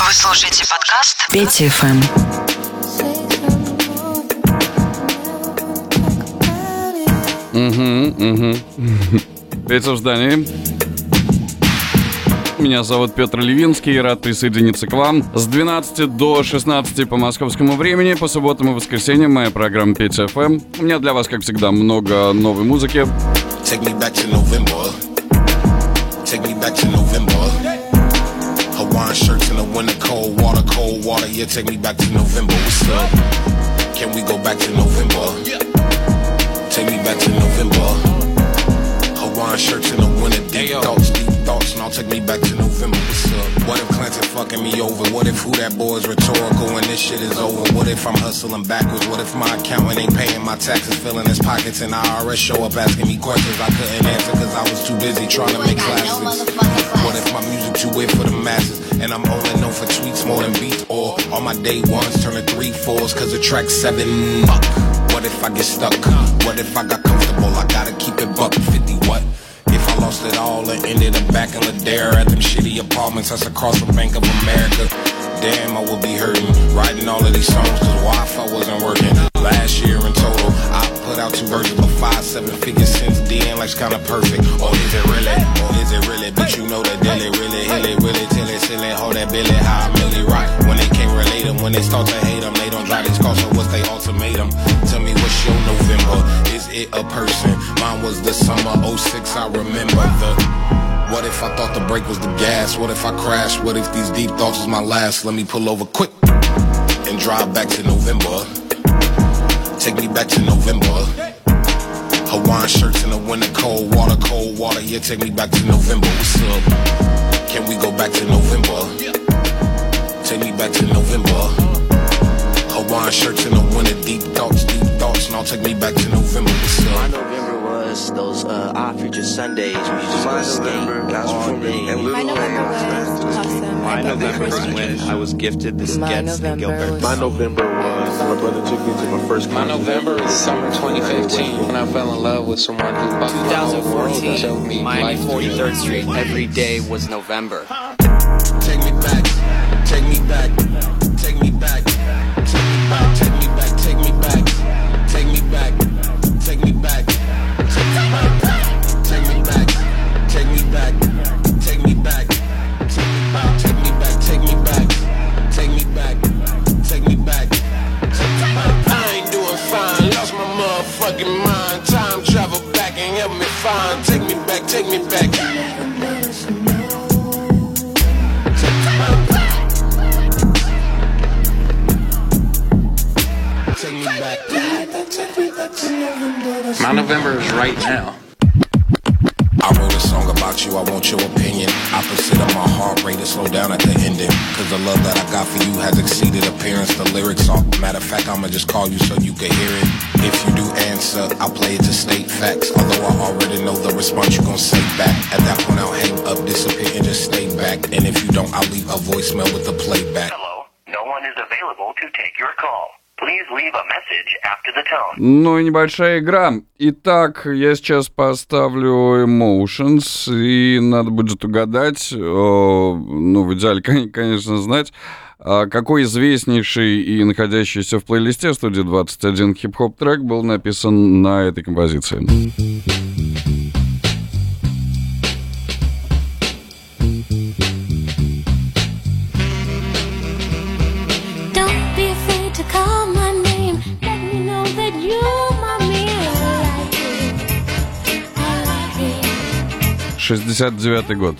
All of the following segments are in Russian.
Вы слушаете подкаст Пети ФМ. Угу, угу. Петя в здании. Меня зовут Петр Левинский, рад присоединиться к вам. С 12 до 16 по московскому времени, по субботам и воскресеньям моя программа Петя ФМ. У меня для вас, как всегда, много новой музыки. Take me back to November. Take me back to November. Hawaiian shirts in the cold water, cold water. Yeah, take me back to November. What's up? Can we go back to November? Take me back to November. Hawaiian shirts in the winter, deep thoughts, deep thoughts, and I'll take me back to November. What's up? What if Clinton fucking me over? What if who that boy is rhetorical and this shit is over? What if I'm hustling backwards? What if my accountant ain't paying my taxes, filling his pockets, and IRS show up asking me questions I couldn't answer because I was too busy trying to make classics? What if my music too weird for the masses? And I'm only known for tweets more than beats. Or all my day ones turning three fours cause the track seven. Fuck. What if I get stuck? What if I got comfortable? I gotta keep it buck 50 what? If I lost it all and ended up back in Ladera at them shitty apartments that's across from Bank of America. Damn, I would be hurting. Writing all of these songs cause Wi-Fi wasn't working. Last year in total, I put out two versions of five, seven figures since then, life's kinda perfect. Or is it really? Or is it really? Bitch, you know that daily, really, hilly, really, till it, silly, hold that billy, how I really rock. When they can't relate them, when they start to hate them, they don't drive these cars, so what's they ultimatum? Tell me what's your November? Is it a person? Mine was the summer 06, I remember the what if I thought the brake was the gas? What if I crashed? What if these deep thoughts was my last? Let me pull over quick and drive back to November. Take me back to November. Hawaiian shirts in the winter, cold water, cold water. Yeah, take me back to November. What's up? Can we go back to November? Take me back to November. Hawaiian shirts in the winter, deep thoughts, deep thoughts, I'll take me back to November. What's up? Was those uh, off future Sundays where you just go skate all day. And My November was awesome. My November was when I was gifted the skets in Gilbert. My November was my brother took me to my first My November is summer 2015 when I fell in love with someone who 2014 showed me Miami 43rd Street. Every day was November. Take me back, take me back, take me back, help me find. Take me back, take me back. My November is right now. I wrote a song about you, I want your opinion. Opposite of my heart rate to slow down at the ending. Cause the love that I got for you has exceeded appearance. The lyrics are, matter of fact, I'ma just call you so you can hear it. If you do answer, I play it to state facts. Although I already know the response you gon' say back. At that point, I'll hang up, disappear, and just stay back. And if you don't, I'll leave a voicemail with the playback. Hello, no one is available to take your call. Ну и небольшая игра. Итак, я сейчас поставлю Emotions, и надо будет угадать, ну, в идеале, конечно, знать, а какой известнейший и находящийся в плейлисте студии 21 хип-хоп трек был написан на этой композиции. Шестьдесят девятый год.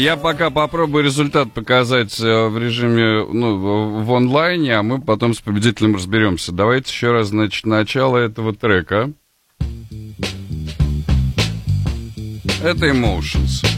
Я пока попробую результат показать э, в режиме, ну, в- онлайне, а мы потом с победителем разберемся. Давайте еще раз, значит, начало этого трека. Это Emotions.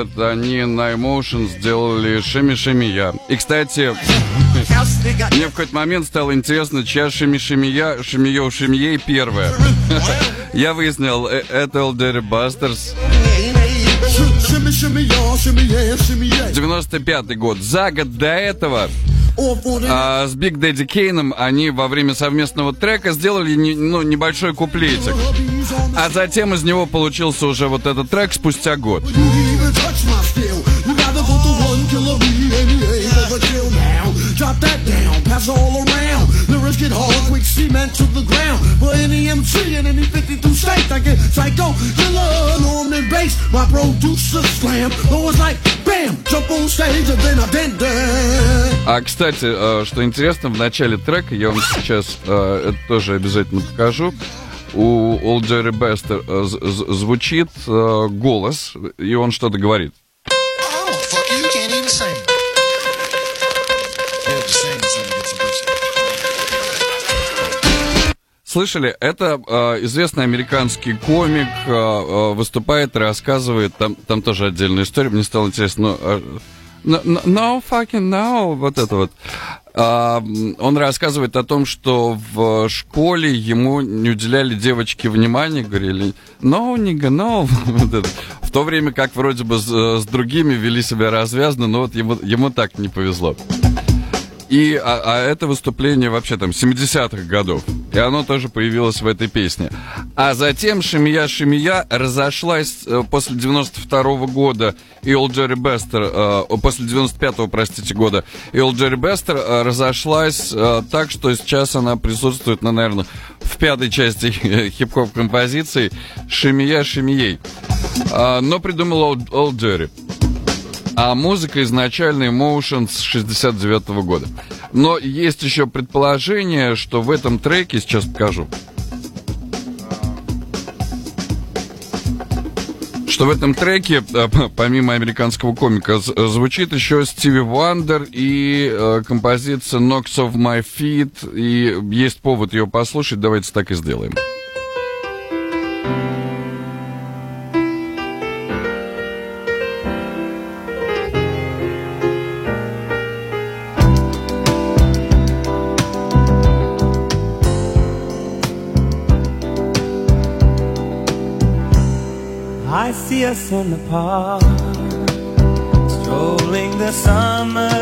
Bastard, они на Emotion сделали Шими Шими Я. И, кстати, мне в какой-то момент стало интересно, чья Шими Шими Я, Шимиё Шимией первая. Я выяснил, э, это shimmy, yeah. 95 год. За год до этого а, с Биг Дэдди Кейном они во время совместного трека сделали не- ну, небольшой куплетик. А затем из него получился уже вот этот трек спустя год. It all around. Lyrics get hard, quick cement to the ground. For any MC in any 52 states, I get psycho killer Norman bass. My producer slam. Though it's like bam, jump on stage and then I that. А, кстати, э, что интересно, в начале трека, я вам сейчас э, это тоже обязательно покажу, у Old Jerry э, з- звучит э, голос, и он что-то говорит. Слышали? Это э, известный американский комик, э, выступает, рассказывает, там, там тоже отдельная история, мне стало интересно, ну, no, no- no fucking no, вот это вот. А, он рассказывает о том, что в школе ему не уделяли девочки внимания, говорили, no, nigga, no. Вот. В то время как вроде бы с, с другими вели себя развязно, но вот ему, ему так не повезло. И, а, а это выступление вообще там 70-х годов. И оно тоже появилось в этой песне. А затем Шимия Шимия разошлась э, после 92 года и Old Jerry Bester, э, о, после 95-го, простите, года, и Jerry Bester э, разошлась э, так, что сейчас она присутствует, ну, наверное, в пятой части хип-хоп композиции Шимия Шимией. А, но придумал Old Jerry. А музыка изначально Emotion с 69 года. Но есть еще предположение, что в этом треке, сейчас покажу, что в этом треке, э, помимо американского комика, звучит еще Стиви Вандер и э, композиция Knocks of My Feet. И есть повод ее послушать, давайте так и сделаем. In the park, strolling the summer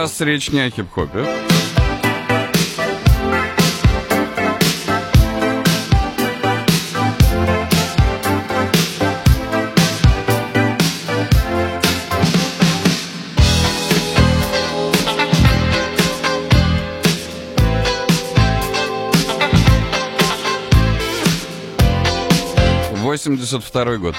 раз речь не о хип-хопе. Восемьдесят второй год.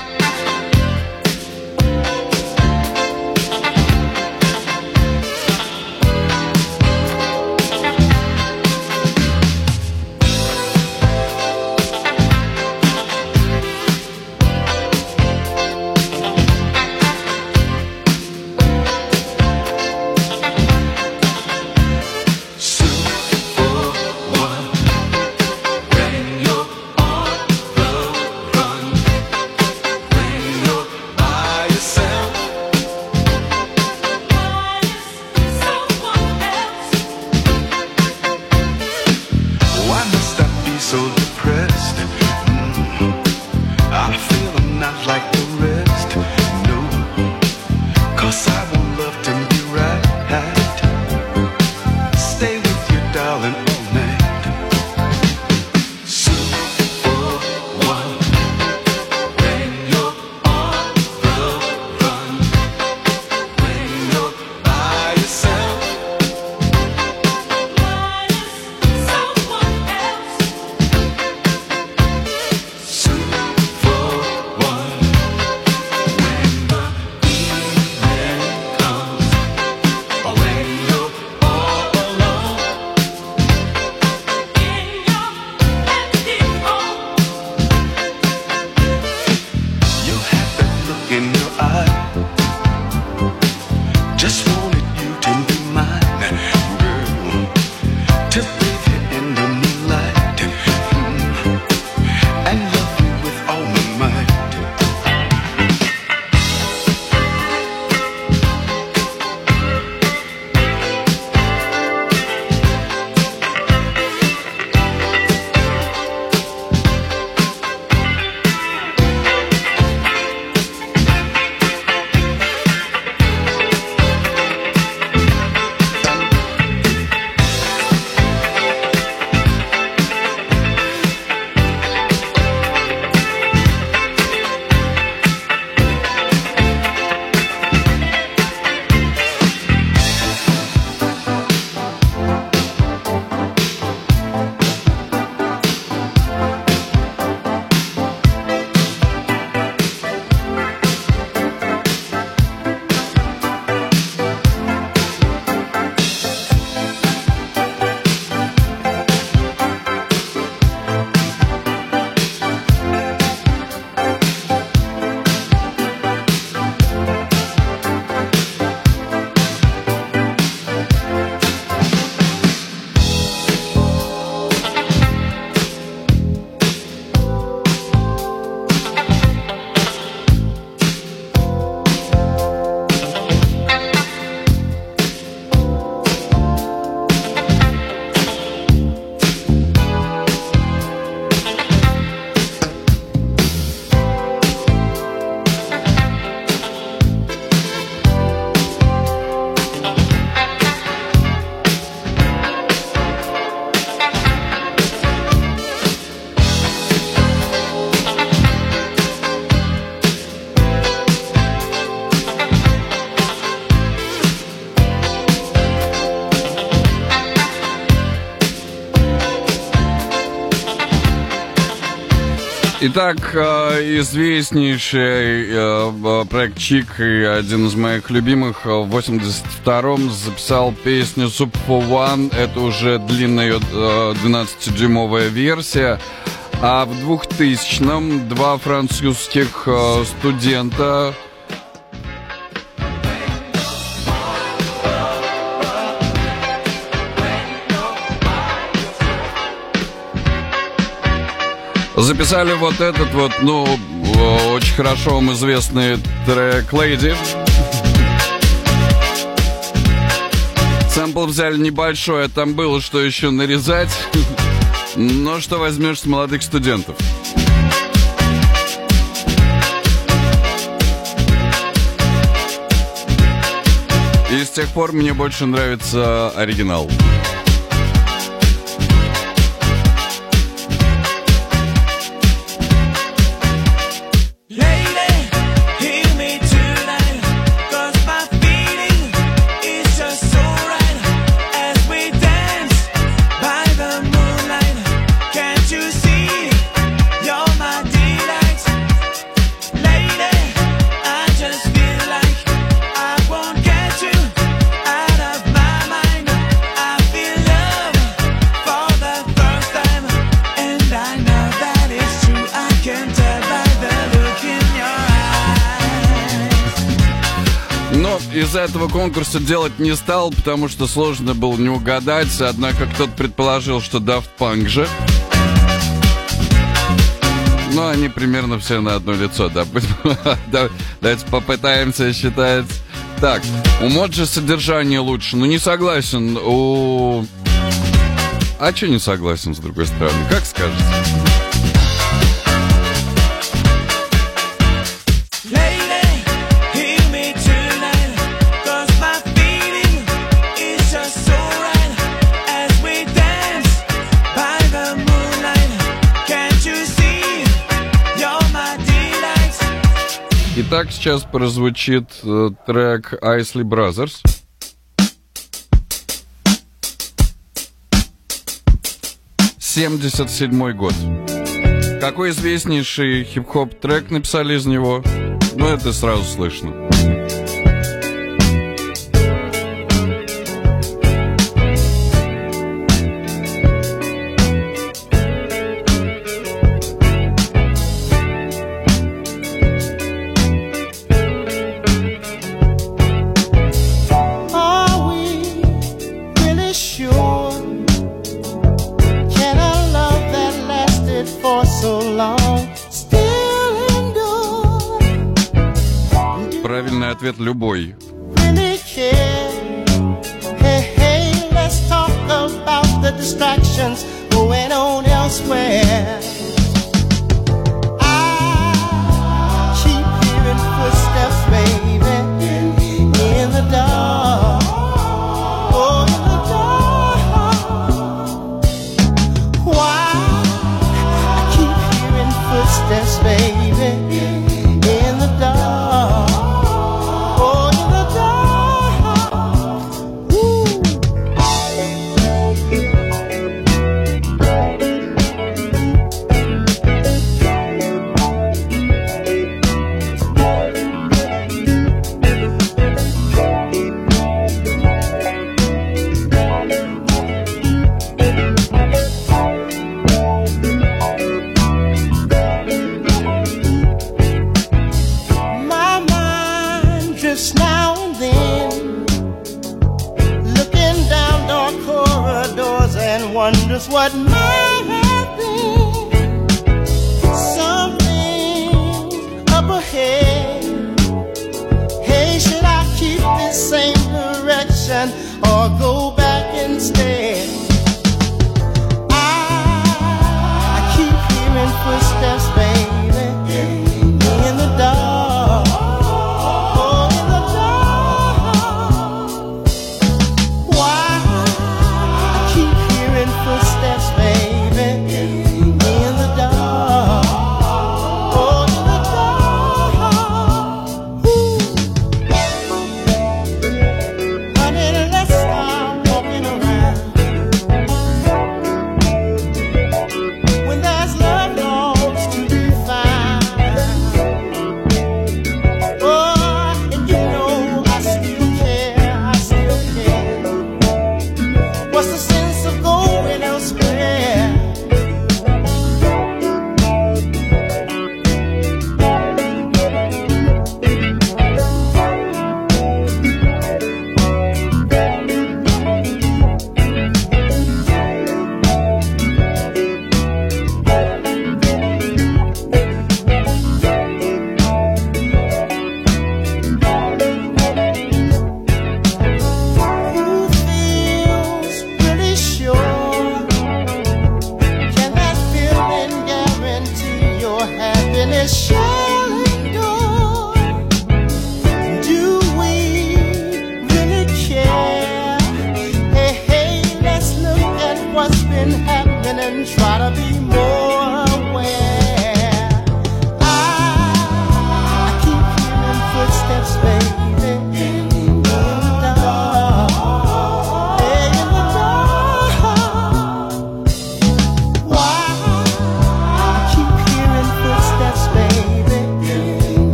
Итак, э, известнейший э, проект Чик и один из моих любимых в 82-м записал песню Soup for One. Это уже длинная 12-дюймовая версия. А в 2000-м два французских э, студента записали вот этот вот, ну, очень хорошо вам известный трек «Lady». Сэмпл взяли небольшой, а там было что еще нарезать. Но что возьмешь с молодых студентов? И с тех пор мне больше нравится оригинал. Конкурса делать не стал, потому что сложно было не угадать. Однако кто-то предположил, что Daft Punk же. Ну, они примерно все на одно лицо, да. Давайте попытаемся считать. Так, у Моджи содержание лучше. Ну, не согласен. У... А что не согласен, с другой стороны? Как скажете? Итак, сейчас прозвучит э, трек Isley Brothers. Семьдесят седьмой год. Какой известнейший хип-хоп трек написали из него? Ну, это сразу слышно.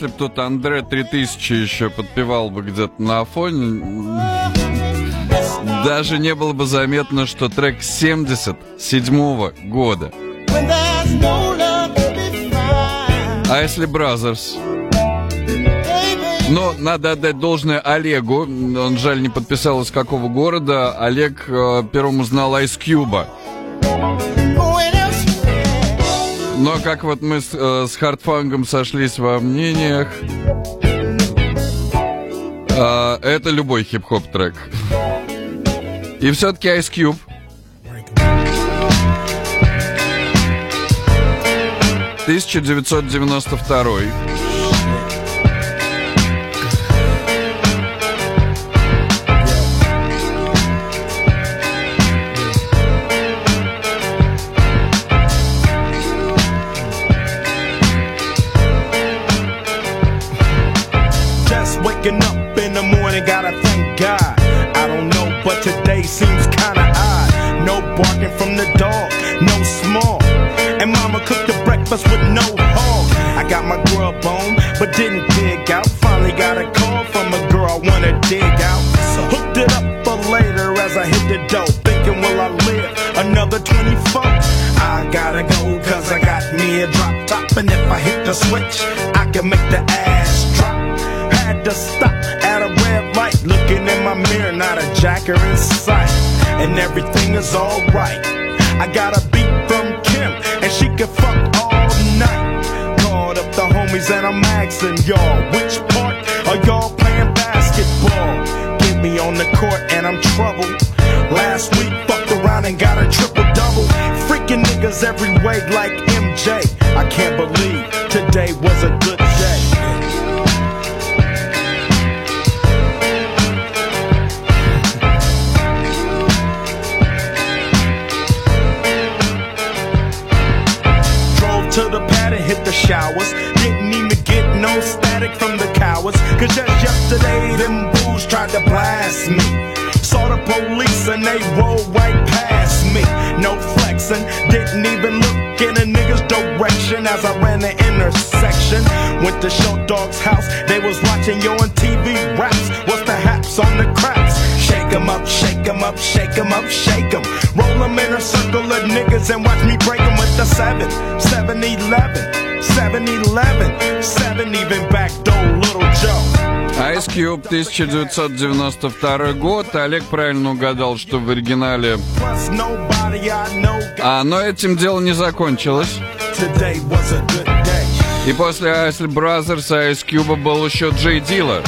если бы тут Андре 3000 еще подпевал бы где-то на фоне, даже не было бы заметно, что трек 77 года. А Isley Brothers? Но надо отдать должное Олегу. Он, жаль, не подписал, из какого города. Олег э, первым узнал Ice Cube. Но как вот мы с, э, с Хартфангом сошлись во мнениях, э, это любой хип-хоп трек. И все-таки Ice Cube. Тысяча девятьсот девяносто второй. is alright. I got a beat from Kim, and she can fuck all night. Called up the homies, and I'm asking y'all, which part are y'all playing basketball? Get me on the court, and I'm troubled. Last week, fucked around and got a triple double. Freaking niggas every way like MJ. I can't believe sevens and watch me break them with the seven. Seven eleven, seven eleven, seven even back door little Joe. Ice Cube, 1992 год. Олег правильно угадал, что в оригинале. А, но этим дело не закончилось. И после Ice Brothers Ice Cube был еще Джей Дилла.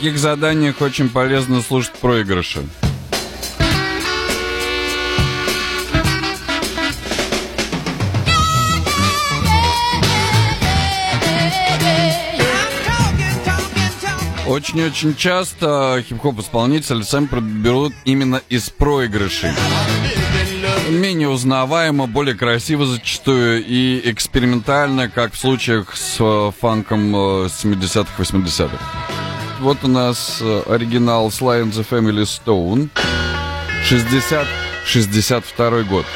таких заданиях очень полезно слушать проигрыши. Очень-очень часто хип-хоп-исполнители сами берут именно из проигрышей. Менее узнаваемо, более красиво зачастую и экспериментально, как в случаях с э, фанком э, 70-х, 80-х вот у нас э, оригинал Sly and the Family Stone. 60, 62 год.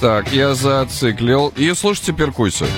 Так, я зациклил. И слушайте перкуссию.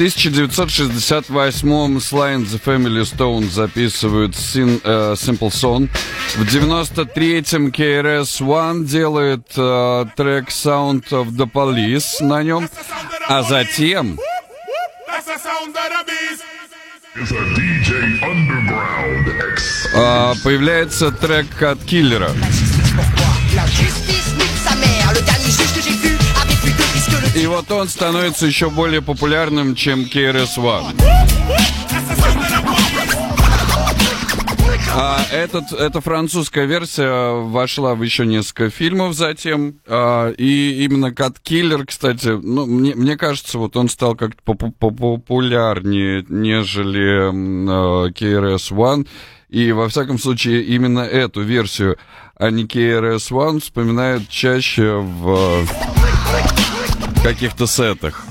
1968-м Slime the Family Stone записывают син э, Simple Song. В 93-м KRS One делает э, трек Sound of the Police на нем. А затем... Э, появляется трек от Киллера. Протон становится еще более популярным, чем KRS One. А этот, эта французская версия вошла в еще несколько фильмов затем. А, и именно Кат Киллер, кстати, ну, мне, мне кажется, вот он стал как-то популярнее, нежели э, KRS One. И, во всяком случае, именно эту версию, а не KRS One, вспоминают чаще в каких-то сетах.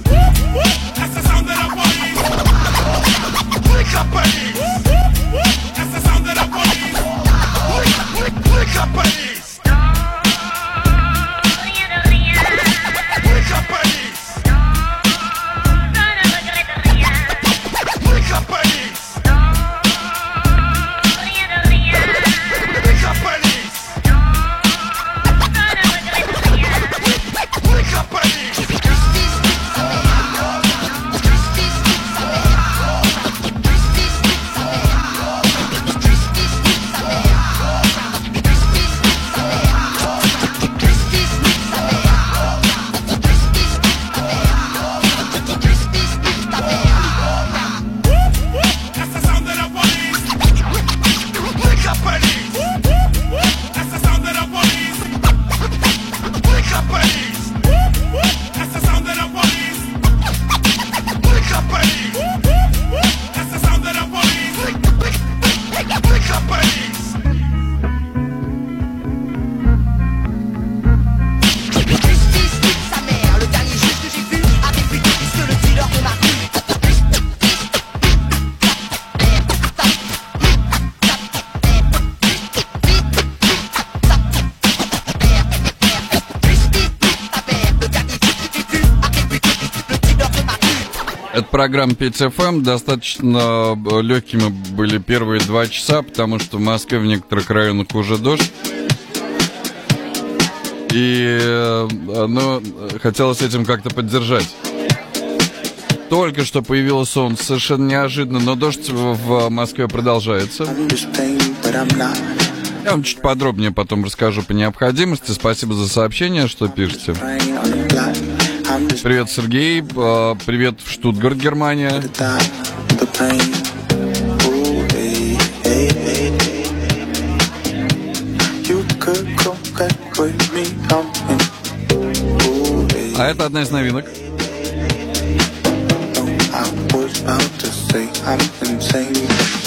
программ ПЦФМ эм». достаточно э, легкими были первые два часа, потому что в Москве в некоторых районах уже дождь. И э, ну, хотелось этим как-то поддержать. Только что появилось солнце, совершенно неожиданно, но дождь в Москве продолжается. Я вам чуть подробнее потом расскажу по необходимости. Спасибо за сообщение, что пишете. Привет, Сергей. А, привет, в Штутгарт, Германия. А это одна из новинок. I was about to say I'm insane.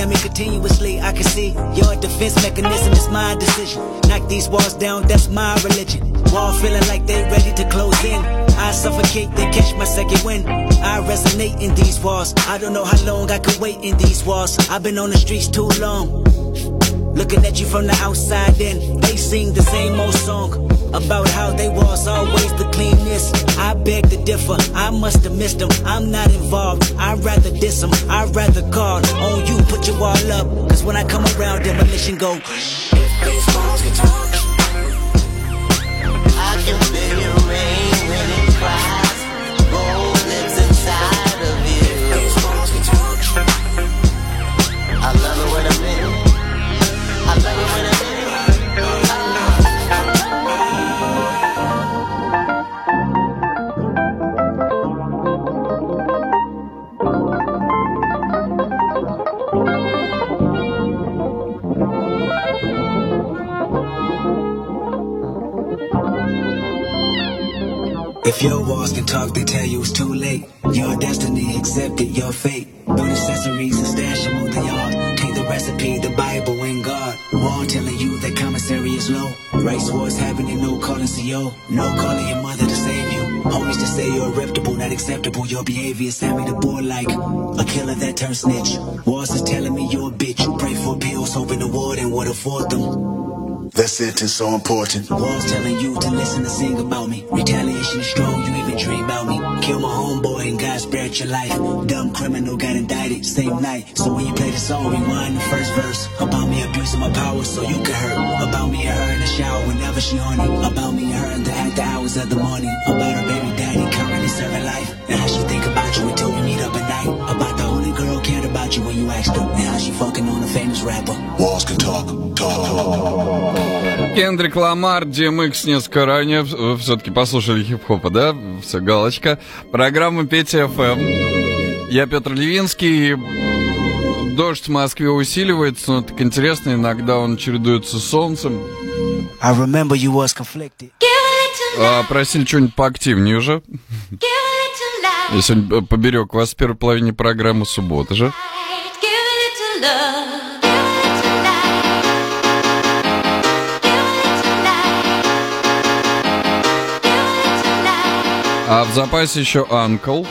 At me continuously, I can see your defense mechanism is my decision. Knock these walls down, that's my religion. Wall feeling like they ready to close in. I suffocate, then catch my second wind. I resonate in these walls. I don't know how long I could wait in these walls. I've been on the streets too long. Looking at you from the outside in, they sing the same old song about how they was always the cleanest. I beg to differ, I must have missed them. I'm not involved, I'd rather diss them, I'd rather call on you, put your wall up. Cause when I come around, demolition go. If these can talk, I can feel If your walls can talk, they tell you it's too late. Your destiny accepted, your fate. Build accessories and stash them on the yard. Take the recipe, the Bible, and God. Wall telling you that commissary is low. Race wars happening, no calling CO. No calling your mother to save you. Homies to say you're reputable, not acceptable. Your behavior sent me the board like a killer that turned snitch. Walls is telling me you're a bitch. You pray for pills, hoping the warden would afford them. That sentence so important. The walls telling you to listen and sing about me. Retaliation is strong, you even dream about me. Kill my homeboy and God spared your life. Dumb criminal got indicted same night. So when you play the song, rewind the first verse. About me abusing my power so you can hurt. About me and her in the shower whenever she on it. About me and her in the after hours of the morning. About her baby daddy currently serving life. And how she think about you until we meet up at night. When you asked her. And how she fucking on a famous rapper. Walls can talk, talk, talk. Кендрик Ламар, DMX несколько ранее. Все-таки послушали хип-хопа, да? Все, галочка. Программа Петя ФМ. Я Петр Левинский. Дождь в Москве усиливается, но так интересно, иногда он чередуется с солнцем. I remember you was conflicted. А, просили что-нибудь поактивнее уже. Я сегодня поберег вас в первой половине программы субботы же. А в запасе еще Анкл.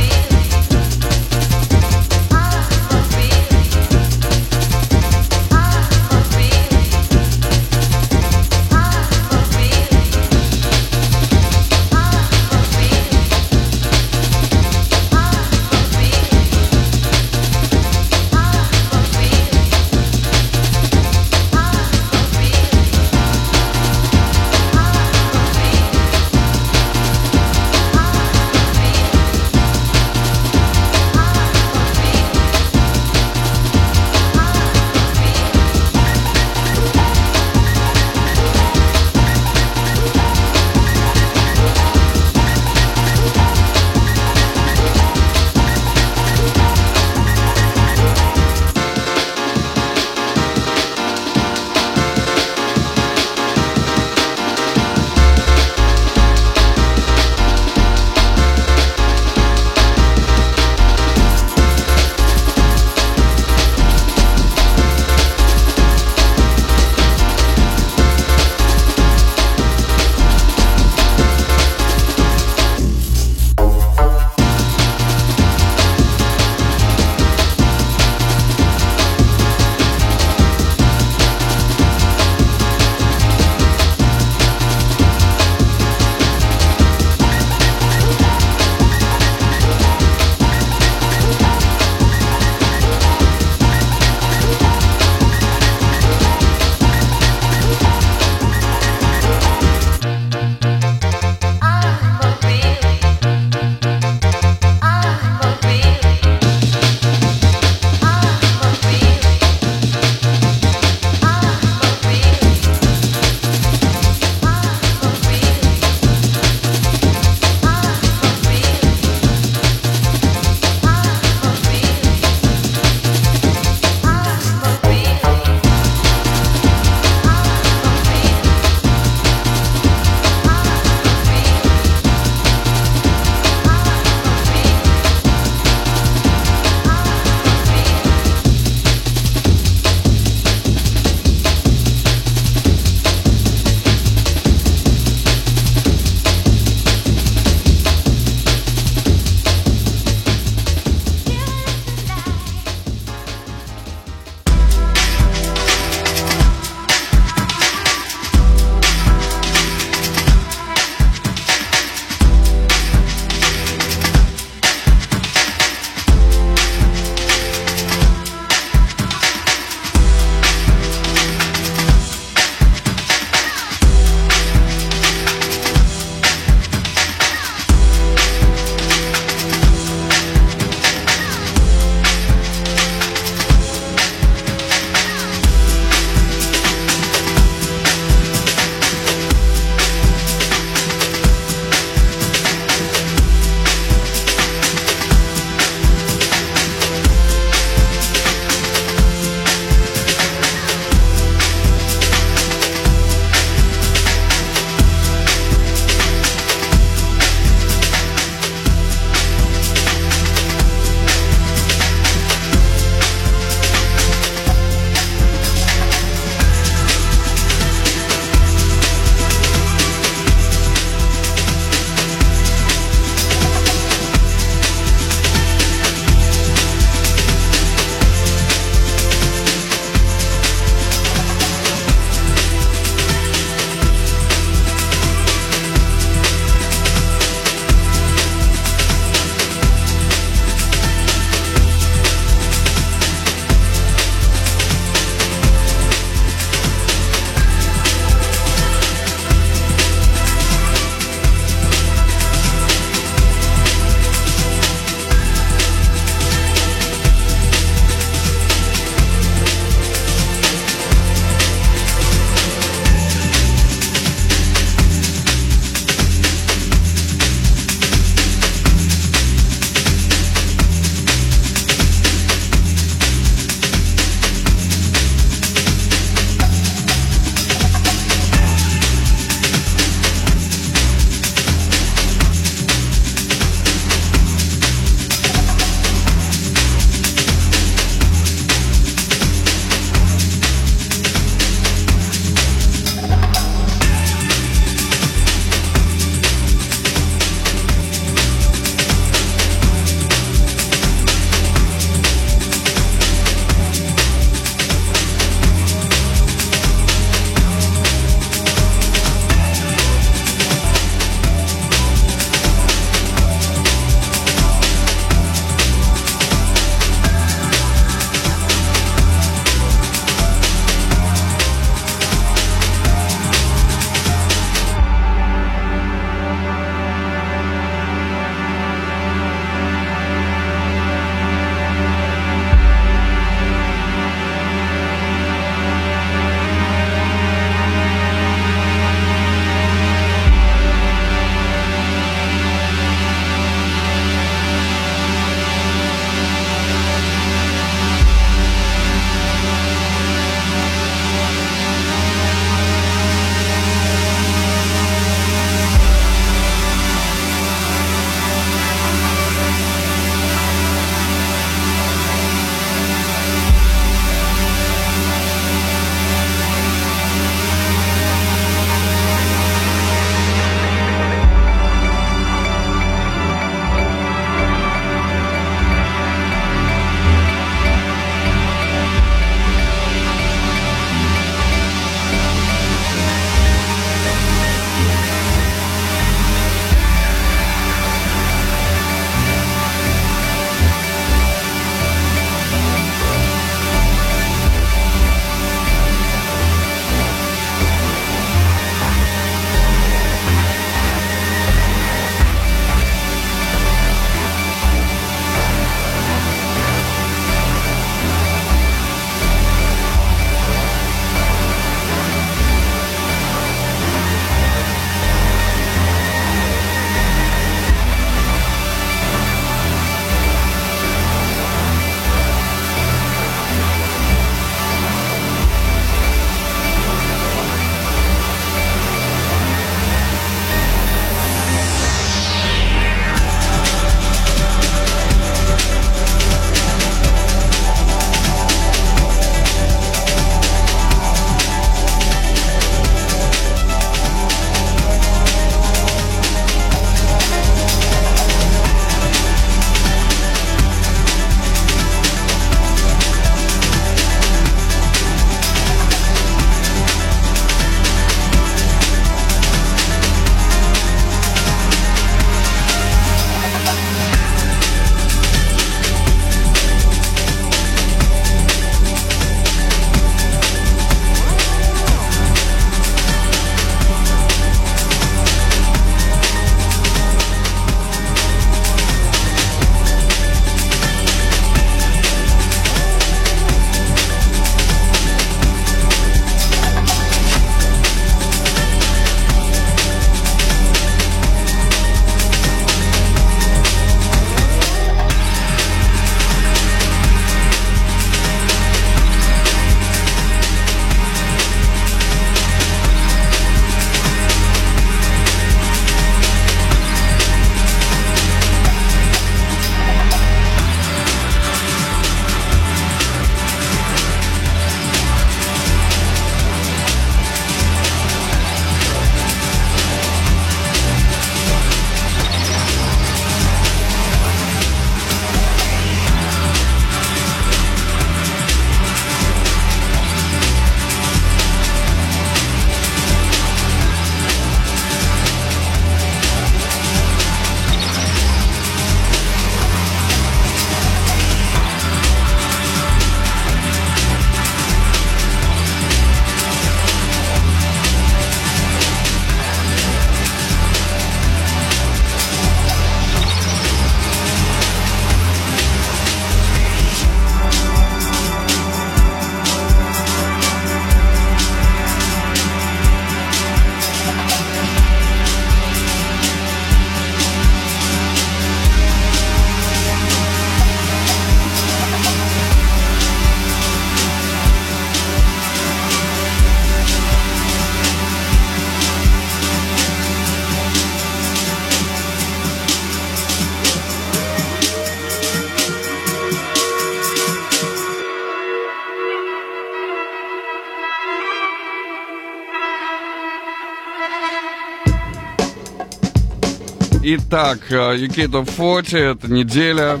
Итак, э, UK Top 40, это неделя.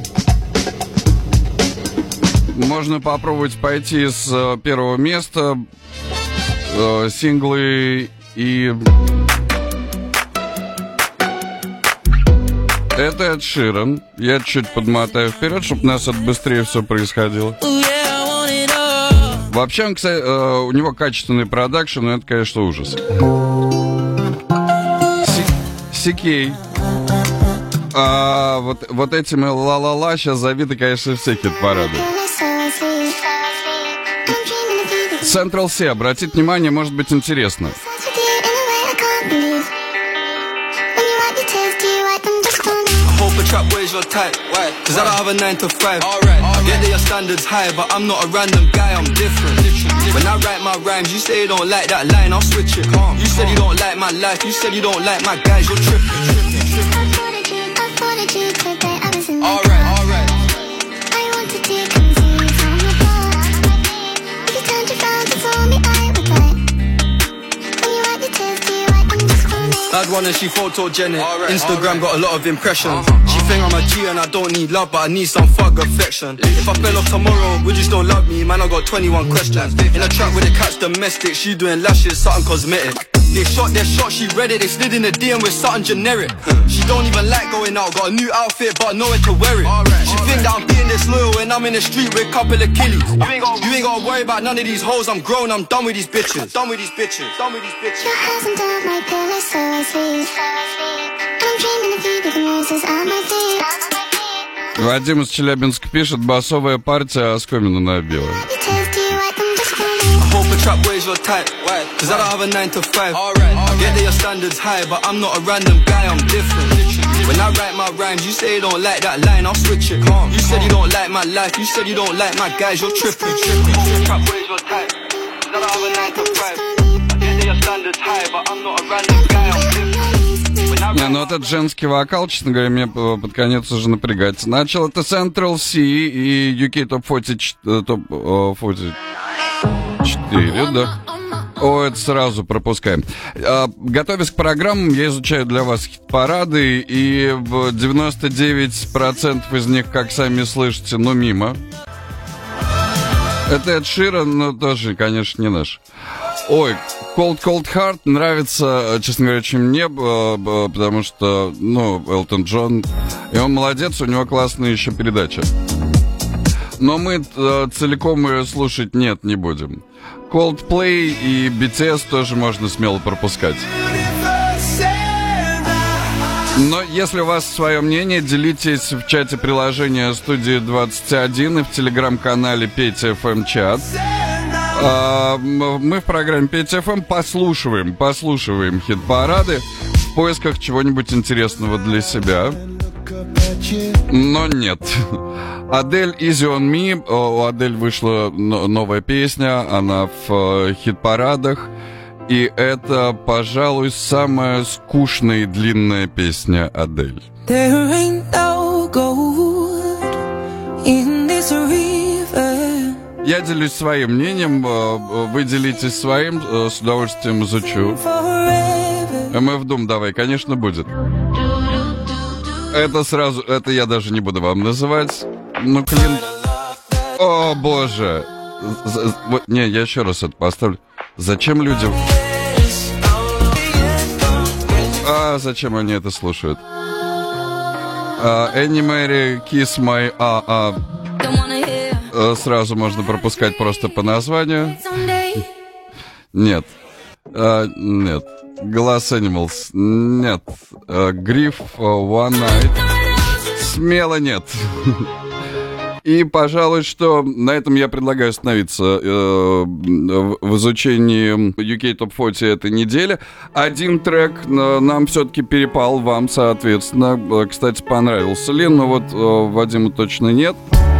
Можно попробовать пойти с э, первого места. Э, синглы и... Это Эд Ширан. Я чуть подмотаю вперед, чтобы у нас это быстрее все происходило. Вообще, он, кстати, э, у него качественный продакшн, но это, конечно, ужас. Сикей. А вот, вот этими ла-ла-ла сейчас забиты, конечно, все хит-парады. Central C, обратите внимание, может быть интересно. A trap where's your type. Why? Cause I don't have a 9 to 5. Alright. Yeah, their standards high, but I'm not a random guy, I'm different. When I write my rhymes, you say you don't like that line, I'll switch it. You said you don't like my life, you said you don't like my guys, you're tripping. Alright, Bad one and she photogenic. Instagram got a lot of impressions. She think I'm a G and I don't need love, but I need some fuck affection. If I fell off tomorrow, would you still love me? Man, I got 21 questions. In a trap with a catch domestic, she doing lashes, something cosmetic. They shot their shot, she read it, they slid in the DM with something generic. She don't even like going out, got a new outfit, but nowhere to wear it. She think that I'm being disloyal when I'm in the street with a couple of killies. You ain't, gotta, you ain't gotta worry about none of these hoes, I'm grown, I'm done with these bitches. Done with these bitches, done with these bitches. Your eyes under my pillow, so I sleep. I'm dreaming of you with the roses on my feet. Вадим из Челябинска пишет, басовая партия оскомину набила. I hope a trap where's your type. Cause I don't have a 9 to 5. Alright. I get that your standards high, but I'm not a random guy, I'm different. When I write my rhymes, you say you don't like that line, I'll switch it. You said you don't like my life, you said you don't like my guys, you're tripping. Trap where's your type. Cause I don't have a 9 to 5. I get that your standards high, but I'm not a random guy, I'm different. Не, ну этот женский вокал, честно говоря, мне под конец уже напрягать. Начал это Central C и UK Top 40, ч- э, Top э, 44, да. О, это сразу пропускаем. А, Готовясь к программам, я изучаю для вас хит-парады, и в 99% из них, как сами слышите, ну мимо. Это Эд Ширан, но тоже, конечно, не наш. Ой, Cold Cold Heart нравится, честно говоря, очень мне, потому что, ну, Элтон Джон, и он молодец, у него классная еще передача. Но мы э, целиком ее слушать нет, не будем. Coldplay и BTS тоже можно смело пропускать. Но если у вас свое мнение, делитесь в чате приложения студии 21 и в телеграм-канале Петя ФМ чат. А, мы в программе Петя ФМ послушиваем, послушиваем хит-парады в поисках чего-нибудь интересного для себя. Но нет. Адель Easy on Me. У Адель вышла но- новая песня. Она в э, хит-парадах. И это, пожалуй, самая скучная и длинная песня Адель. There ain't no gold in this river. Я делюсь своим мнением, э, э, вы делитесь своим, с удовольствием изучу. МФ Дум давай, конечно, будет. Это сразу, это я даже не буду вам называть. Ну, клин... О, боже. З- з- вот, не, я еще раз это поставлю. Зачем людям... А, зачем они это слушают? А, Энни Мэри, Kiss My... А, а, э, сразу можно пропускать просто по названию. Нет. А, нет. Glass Animals. Нет. А, Гриф а, One Night. Смело нет. И, пожалуй, что на этом я предлагаю остановиться э, в изучении UK Top 40 этой недели. Один трек э, нам все-таки перепал, вам, соответственно. Э, Кстати, понравился ли, но вот э, Вадиму точно нет. Baby,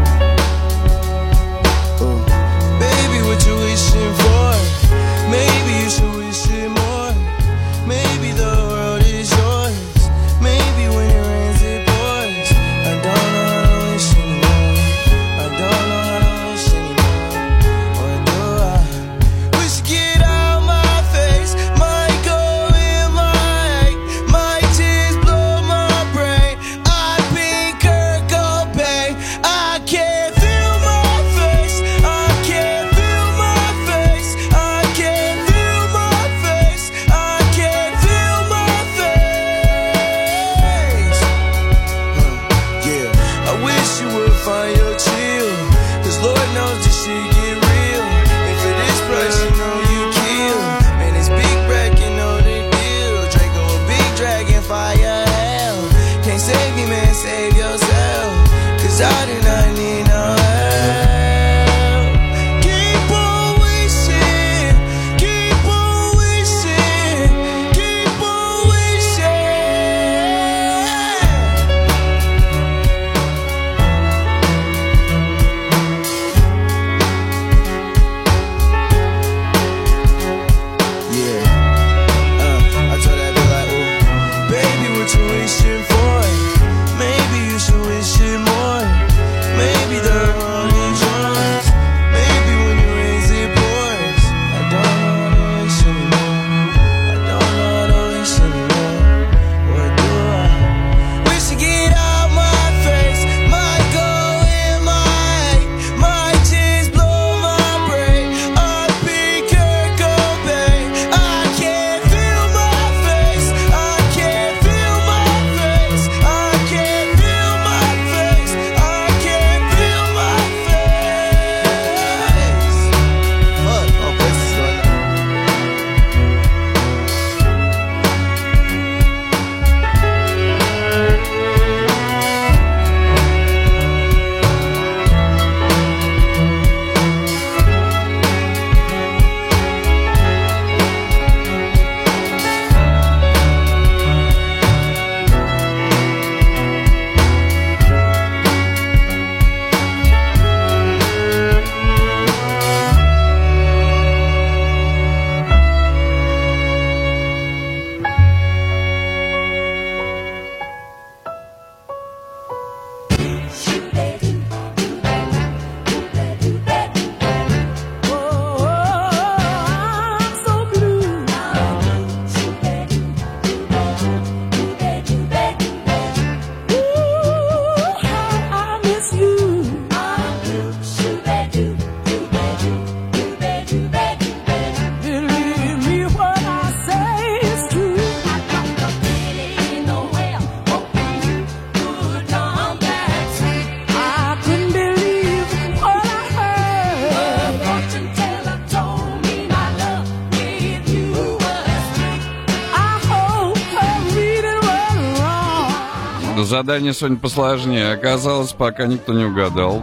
задание сегодня посложнее. Оказалось, пока никто не угадал.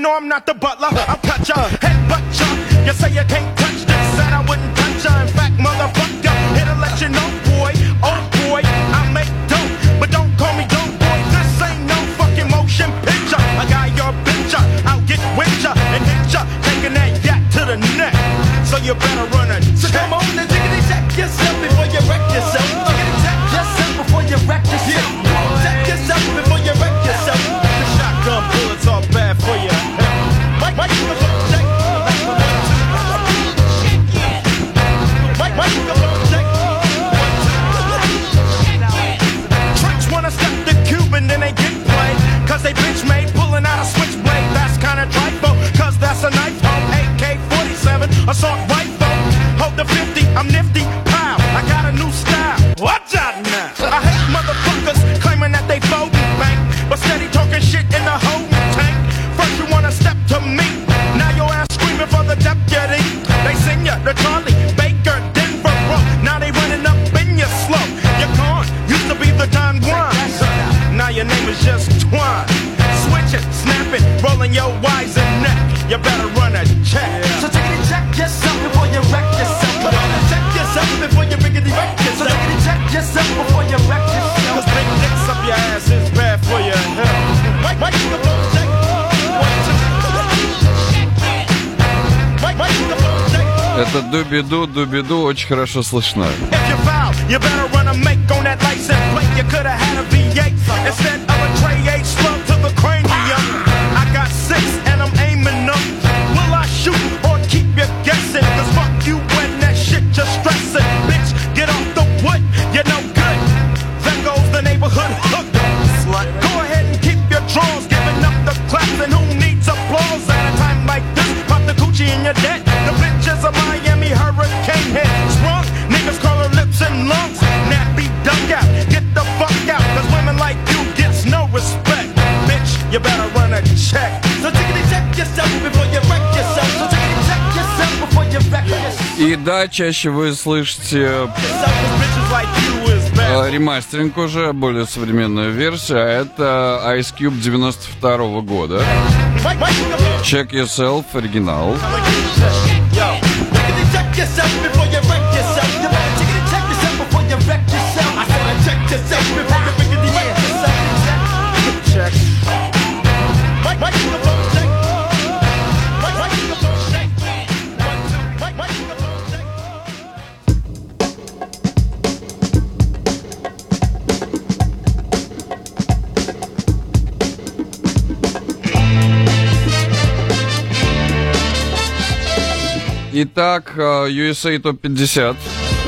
no, I'm not the butler. I'll cut your headbutt ya. You say you can't дубиду, дубиду очень хорошо слышно. You better run a make on that license plate. You could have had a V8 instead of a Trey H. check. So tickety check yourself before you wreck yourself. So tickety check yourself before you wreck yourself. И да, чаще вы слышите ремастеринг уже, более современная версия, а это Ice Cube 92 -го года. Check Yourself оригинал. Check yourself Итак, э, USA топ-50.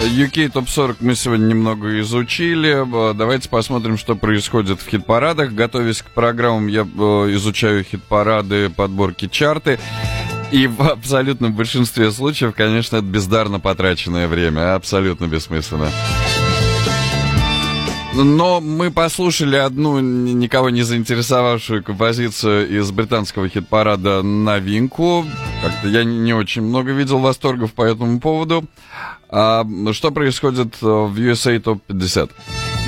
UK топ-40 мы сегодня немного изучили. Э, Давайте посмотрим, что происходит в хит-парадах. Готовясь к программам, я э, изучаю хит-парады, подборки, чарты. И в абсолютном большинстве случаев, конечно, это бездарно потраченное время. Абсолютно бессмысленно. Но мы послушали одну никого не заинтересовавшую композицию из британского хит-парада «Новинку». Как-то я не очень много видел восторгов по этому поводу. А, что происходит в USA Top 50?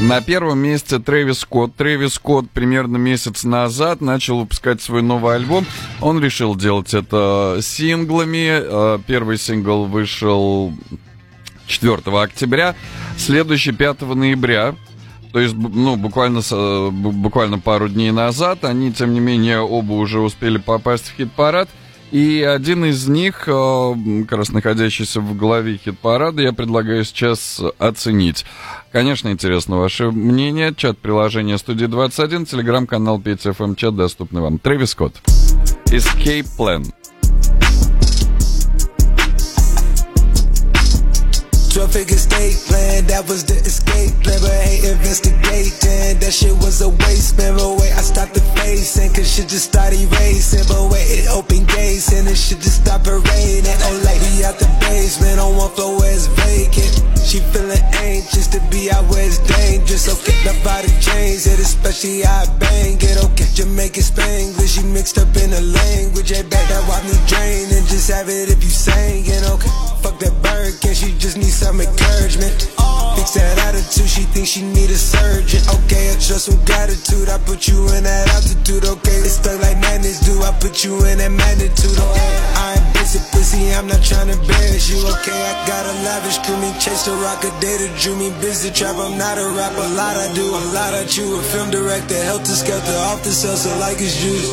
На первом месте Трэвис Скотт. Трэвис Скотт примерно месяц назад начал выпускать свой новый альбом. Он решил делать это синглами. Э, Первый сингл вышел 4 октября, следующий 5 ноября. То есть, ну, буквально, э, бу- буквально пару дней назад они, тем не менее, оба уже успели попасть в хит-парад. И один из них, э, как раз находящийся в главе хит-парада, я предлагаю сейчас оценить. Конечно, интересно ваше мнение. Чат приложения Студии 21, телеграм-канал 5FM чат доступны вам. Трэвис Скотт. Escape Plan. 12 figure state plan, that was the escape plan. But hate investigating, that shit was a waste, man. But wait, I stopped the facing, cause shit just started racing. But wait, it opened gates, and it shit just stopped raining. Oh, like we out the basement on one floor where it's vacant. She feeling anxious to be out where it's dangerous. Okay, the body change it, especially I bang it. Oh, okay, Jamaican Spanglish, she mixed up in the language. Hey, back that wipe me drain and just have it if you singing. Okay, fuck that bird, can she just need some encouragement? Fix that attitude, she thinks she need a surgeon. Okay, I trust some gratitude. I put you in that altitude. Okay, it's stuck like madness, do I put you in that magnitude? Okay, I ain't basic pussy, I'm not trying to embarrass you. Okay, I got a lavish crew, me chase the rock, a data drew me busy trap. I'm not a rapper, a lot I do, a lot I chew. A film director, helter skelter, off the cells, so like it's juice.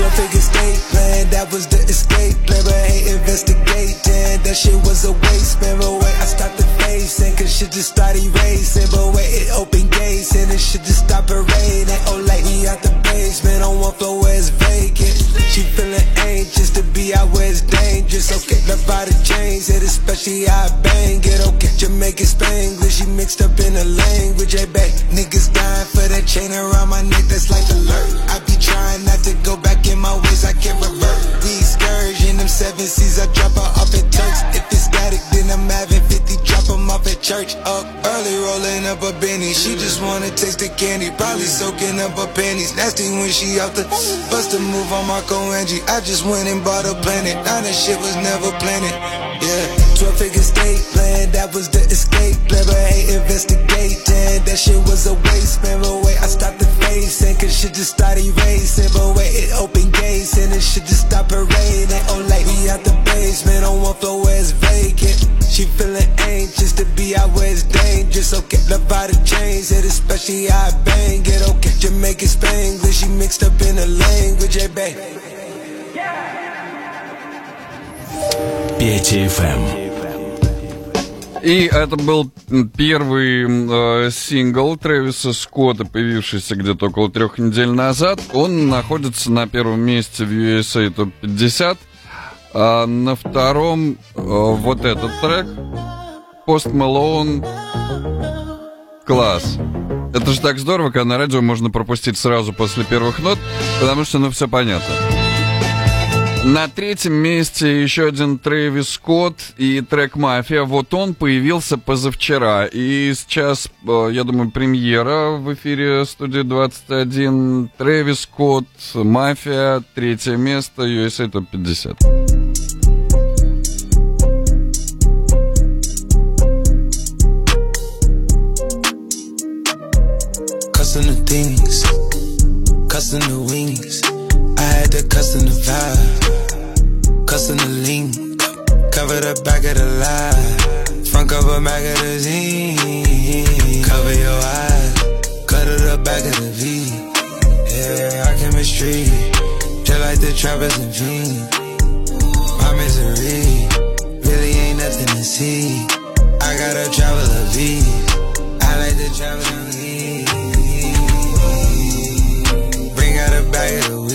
12 figure state plan, that was the escape plan. But ain't investigating, that shit was a waste, man. But wait, I stopped the facing, cause shit just started racing. But wait, it opened gates, and it shit just stopped. Oh, like we out the basement on one floor where it's vacant. She feeling anxious to be out where it's dangerous. Okay, the body change it, especially how I bang it. Okay, Jamaican Spanglish, she mixed up in the language. Hey, babe, niggas dying for that chain around my neck, that's like alert. I be trying not to go back in my ways, I can't revert. The excursion, them seven seas, I drop her off at Turks. If it's static, then I'm having 50, drop 'em off at church. Up early, rolling up a Benny. She just wanna taste the candy, probably soaking up her panties. Nasty when she out the bust a move on Marco Angie. I just went and bought a planet. Now that shit was never planted. Yeah, 12 figure state plan, that was the escape. Never ain't investigating, that shit was a waste. Man, but wait, I stopped the facing, cause shit just started. But wait, it opened gates, and it just parading. Oh, like we out the basement, on one floor where it's vacant. She feeling anxious to be out where it's dangerous. Okay, love it, especially I bang it. Okay, Jamaican Spanglish, she mixed up in language, hey, babe. И это был первый э, сингл Трэвиса Скотта, появившийся где-то около трех недель назад. Он находится на первом месте в USA Top 50. А на втором э, вот этот трек Пост Malone Класс. Это же так здорово, когда на радио можно пропустить сразу после первых нот, потому что, ну, все понятно. На третьем месте еще один Трэвис Скотт и трек «Мафия». Вот он появился позавчера. И сейчас, э, я думаю, премьера в эфире студии 21. Трэвис Скотт, «Мафия», третье место, USA Top 50. Custom the things, custom the wings. Had to custom the vibe, custom the link. Cover the back of the lie, front cover magazine. Cover your eyes, cut to the back of the V. Yeah, our chemistry, just like the trappers and fiends. My misery really ain't nothing to see. I gotta travel a V. I like to travel a V. Bring out a bag of the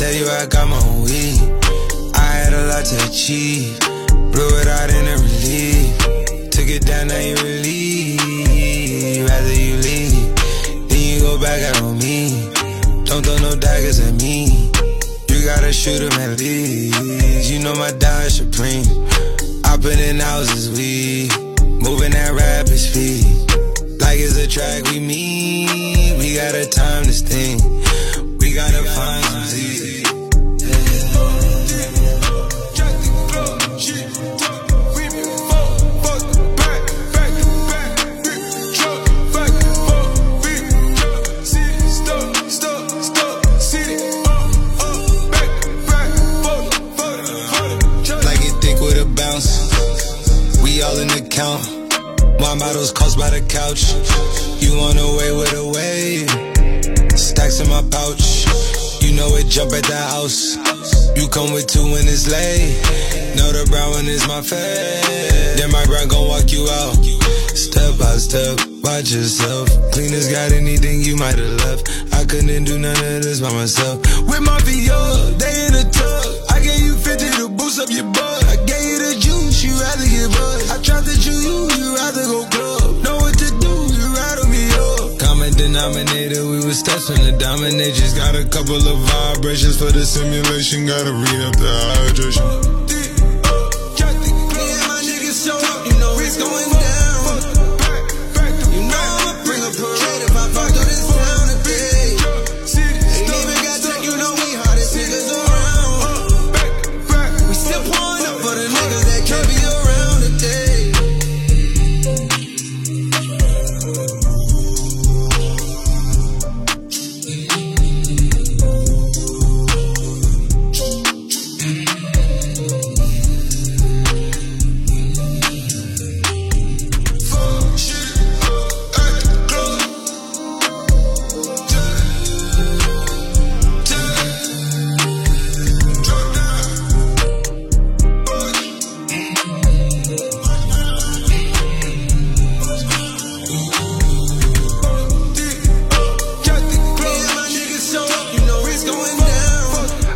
tell you I got my weed? I had a lot to achieve. Blew it out in a relief. Took it down, now you relieve. After you leave, then you go back out on me. Don't throw no daggers at me. You gotta shoot 'em at least. You know my dime supreme. I put in houses, we moving at rapid speed. Like it's a track we meet. We gotta time this thing. We gotta find some Z. Like it thick with a bounce. We all in the count. My models cost by the couch. You on the way with a wave. Stacks in my pouch. You know it jump at the house. You come with two when it's late. Know the brown one is my fave. Then my brown gon' walk you out. Step by step, watch yourself. Cleaners got anything you might have left. I couldn't do none of this by myself. With my VR, they in the tub. I gave you 50 to boost up your butt. I gave you the juice, you rather get buzzed. I tried to chew you, you rather go club. Know denominator, we was testing the dominate. Just got a couple of vibrations for the simulation. Gotta read up the hydration.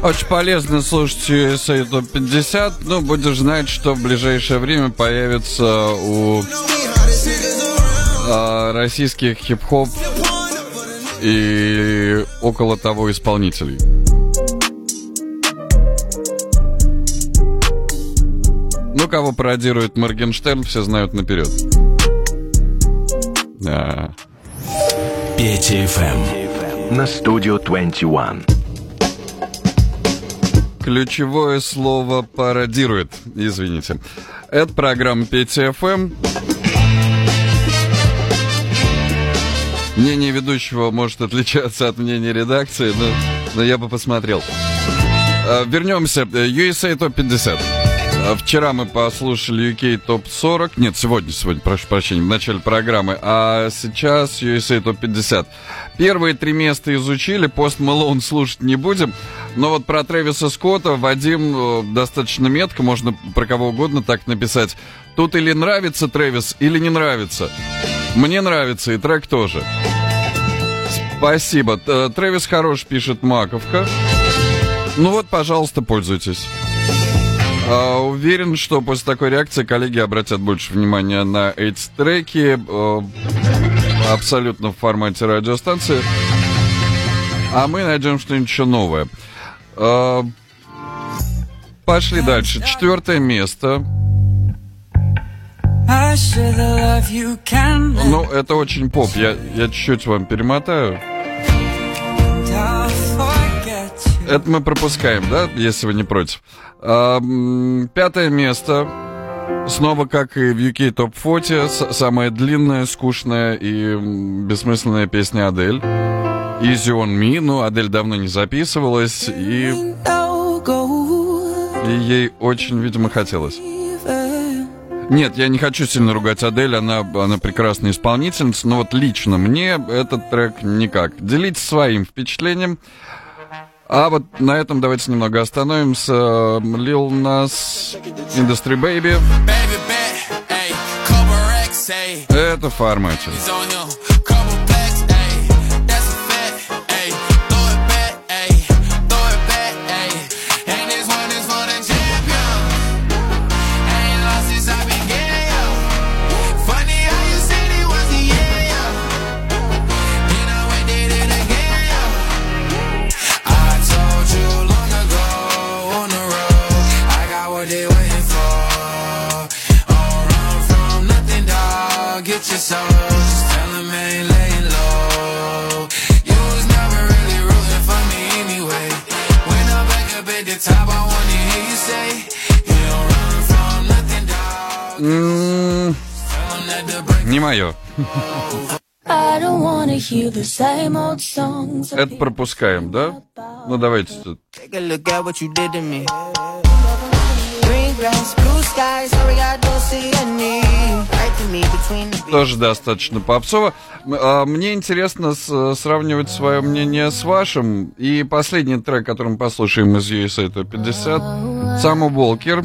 Очень полезно слушать USA Top 50. Ну, будешь знать, что в ближайшее время появится у а, российских хип-хоп и около того исполнителей. Ну, кого пародирует Моргенштерн, все знают наперед. Да. Петя ФМ на студио 21. Ключевое слово пародирует, извините. Это программа Петя ФМ. Мнение ведущего может отличаться от мнения редакции, но, но я бы посмотрел. А, Вернемся. USA Top 50. А, Вчера мы послушали UK Top 40. Нет, сегодня, сегодня, прошу прощения, в начале программы. А сейчас USA Top 50. Первые три места изучили, пост Мэлоун слушать не будем. Но вот про Трэвиса Скотта Вадим э, достаточно метко, можно про кого угодно так написать. Тут или нравится Трэвис, или не нравится. Мне нравится, и трек тоже. Спасибо. Т- Трэвис хорош, пишет Маковка. Ну вот, пожалуйста, пользуйтесь. А, уверен, что после такой реакции коллеги обратят больше внимания на эти треки. э, абсолютно в формате радиостанции. А мы найдем что-нибудь еще новое. Э, Пошли дальше. Четвертое место. Ну, это очень поп. Я, я чуть-чуть вам перемотаю. Это мы пропускаем, да, если вы не против. А, пятое место. Снова, как и в UK Top 40, с- самая длинная, скучная и бессмысленная песня Адель. Easy on Me. Ну, Адель давно не записывалась, и, и ей очень, видимо, хотелось. Нет, я не хочу сильно ругать Адель, она, она прекрасная исполнительница, но вот лично мне этот трек никак. Делитесь своим впечатлением. А вот на этом давайте немного остановимся. Lil Nas Industry Baby. Это в old songs. Это пропускаем, да? Ну давайте тут. Take a look at what you did to me. Green grass, blue skies, sorry I don't see any. Right to me between the Тоже достаточно попсово. А, Мне интересно сравнивать свое мнение с вашим. И последний трек, который мы послушаем из USA, это 50. Саму Волкер.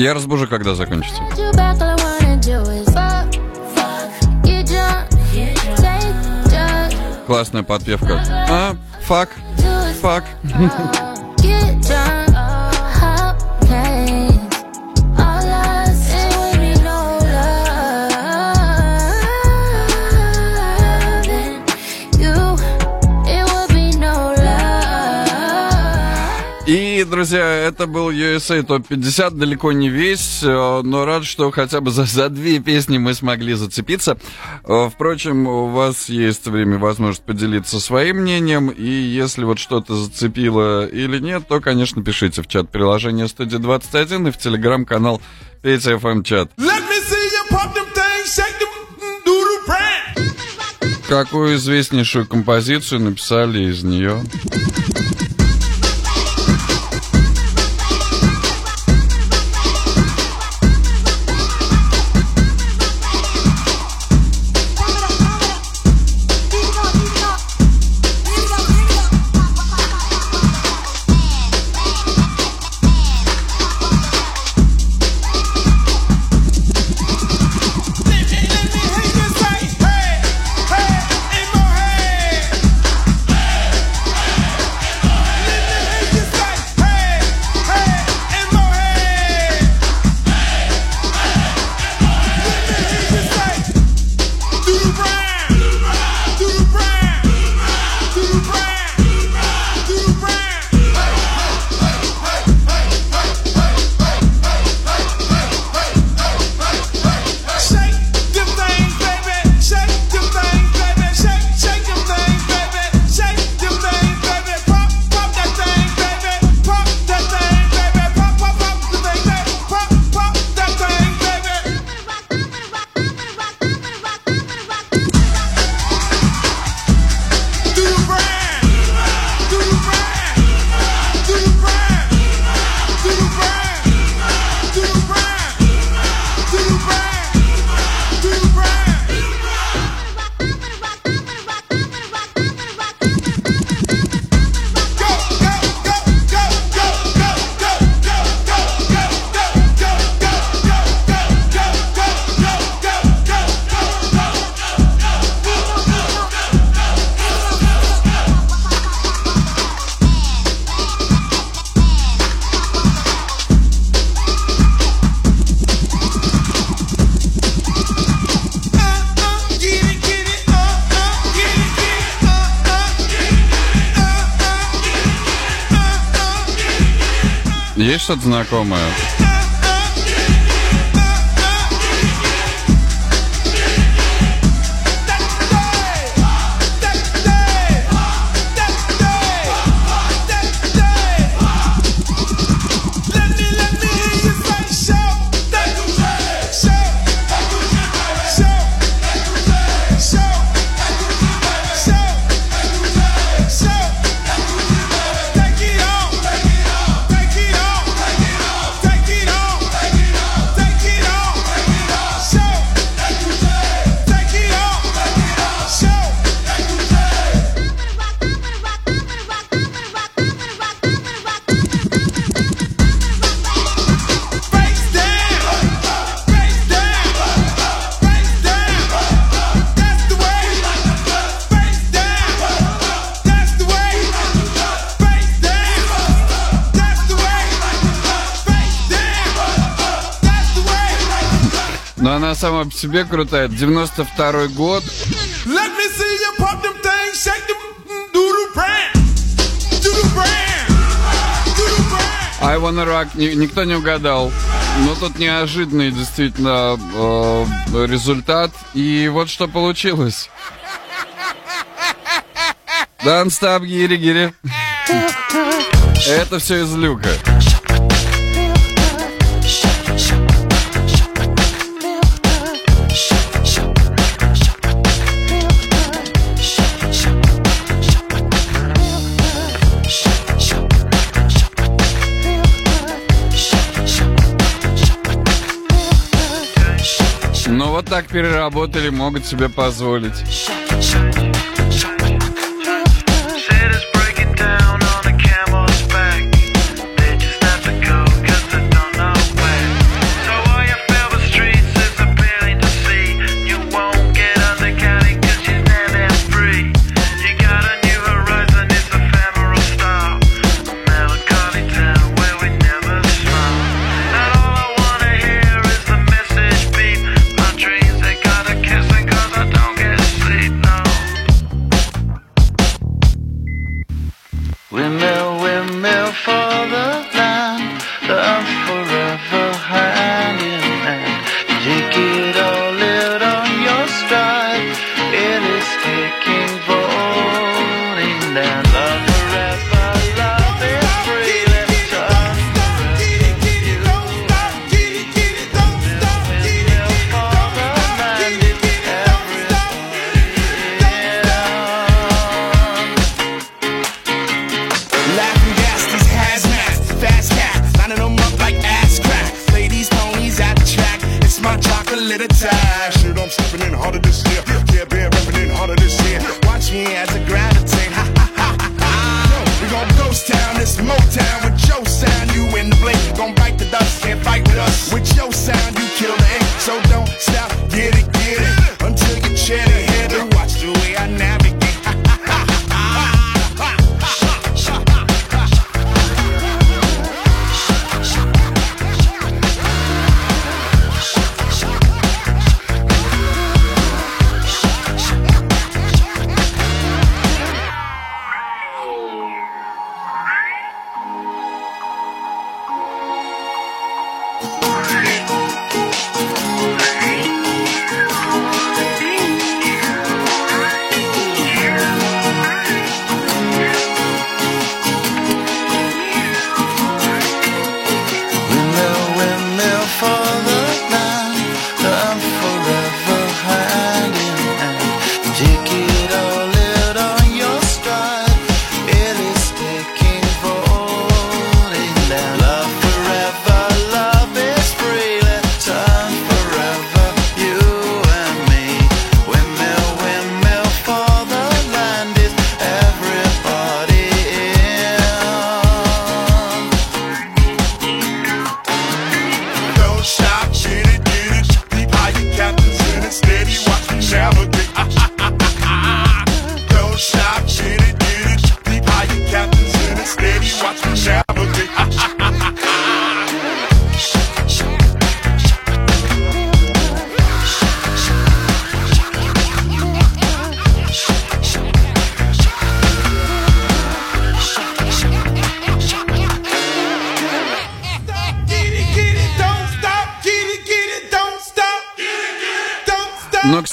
Я разбужу, когда закончится. Классная подпевка. А, фак, фак. И, друзья, это был USA Топ 50, далеко не весь, э, но рад, что хотя бы за, за две песни мы смогли зацепиться. Э, Впрочем, у вас есть время, возможность поделиться своим мнением, и если вот что-то зацепило или нет, то, конечно, пишите в чат приложения Студия 21 и в телеграм-канал Петя чат. Things, shake them mm. Какую известнейшую композицию написали из нее? Что-то знакомое? Себе крутая. 92 год. Let me see you pop them things, shake them, mm, do the brand, brand. I Wanna Rock ни- никто не угадал. Но тут неожиданный действительно э, результат. И вот что получилось. Don't stop, гири, гири. Это все из люка. Так переработали, могут себе позволить.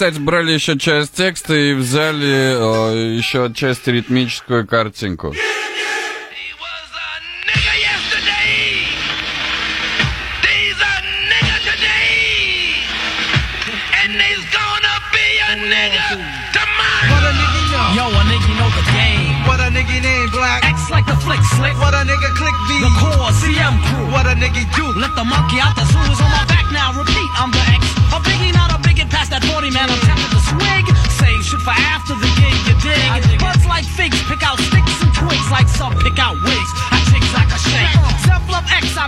Кстати, брали еще часть текста и взяли э, еще часть ритмическую картинку. What a nigga name black. X like the flick slick. What a nigga click B. The core CM crew. What a nigga do. Let the monkey out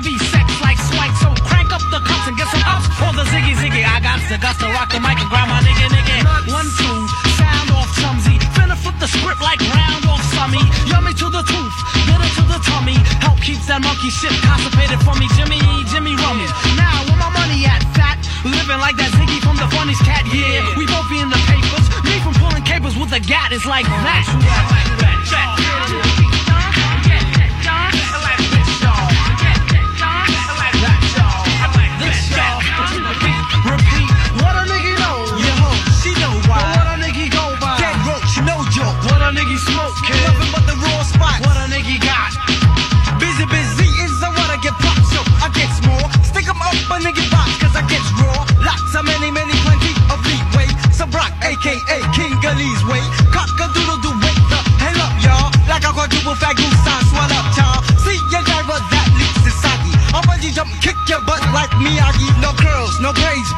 be sex like swank. So crank up the cups and get some ups. Or the ziggy ziggy. I got the guts to rock the mic and grab my nigga nigga. One, two, sound off chumsy. Finna flip the script like round off summy. Yummy to the tooth, bitter to the tummy. Help keeps that monkey shit constipated for me. Jimmy, Jimmy Rummy. Now, where my money at, fat? Living like that Ziggy from the funniest cat, yeah. We both be in the papers. Me from pulling capers with a gat is like that. A quadruple fat goose sign, swell up, y'all. See your driver that leaks is saggy. I'll bungee jump, kick your butt like Miyagi. No curls, no braids,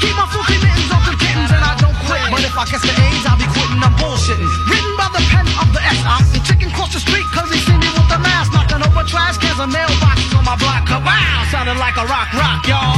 keep my fluky mittens off the kittens and I don't quit. But if I catch the AIDS, I'll be quitting. I'm bullshitting. Written by the pen of the S.I. The chicken cross the street cause he seen me with the mask. Knocking over trash cans and mailboxes on my block. Wow, sounding like a rock rock, y'all.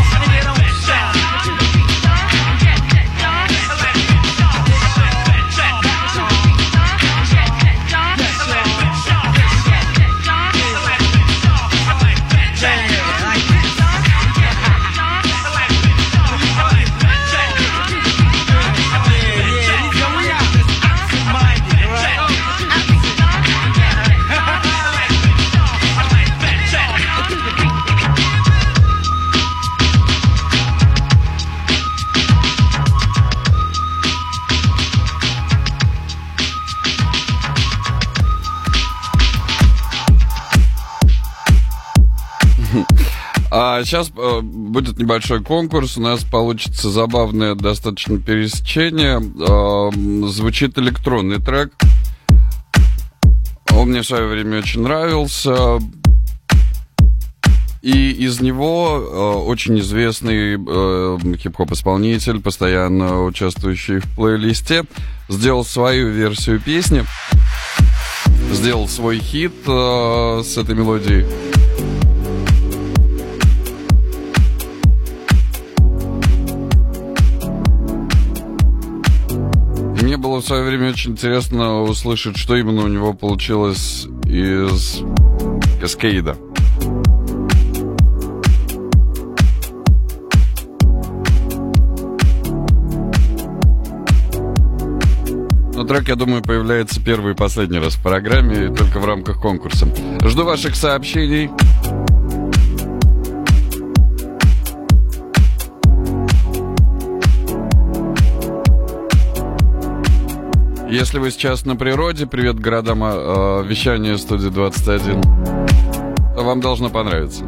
Сейчас э, будет небольшой конкурс. У нас получится забавное достаточно пересечение. Э, звучит электронный трек. Он мне в свое время очень нравился. И из него э, очень известный э, хип-хоп исполнитель, постоянно участвующий в плейлисте, сделал свою версию песни, сделал свой хит э, с этой мелодией. Было в свое время очень интересно услышать, что именно у него получилось из Каскейда. Но трек, я думаю, появляется первый и последний раз в программе, только в рамках конкурса. Жду ваших сообщений. Если вы сейчас на природе, привет городам э, вещания студии 21, то вам должно понравиться.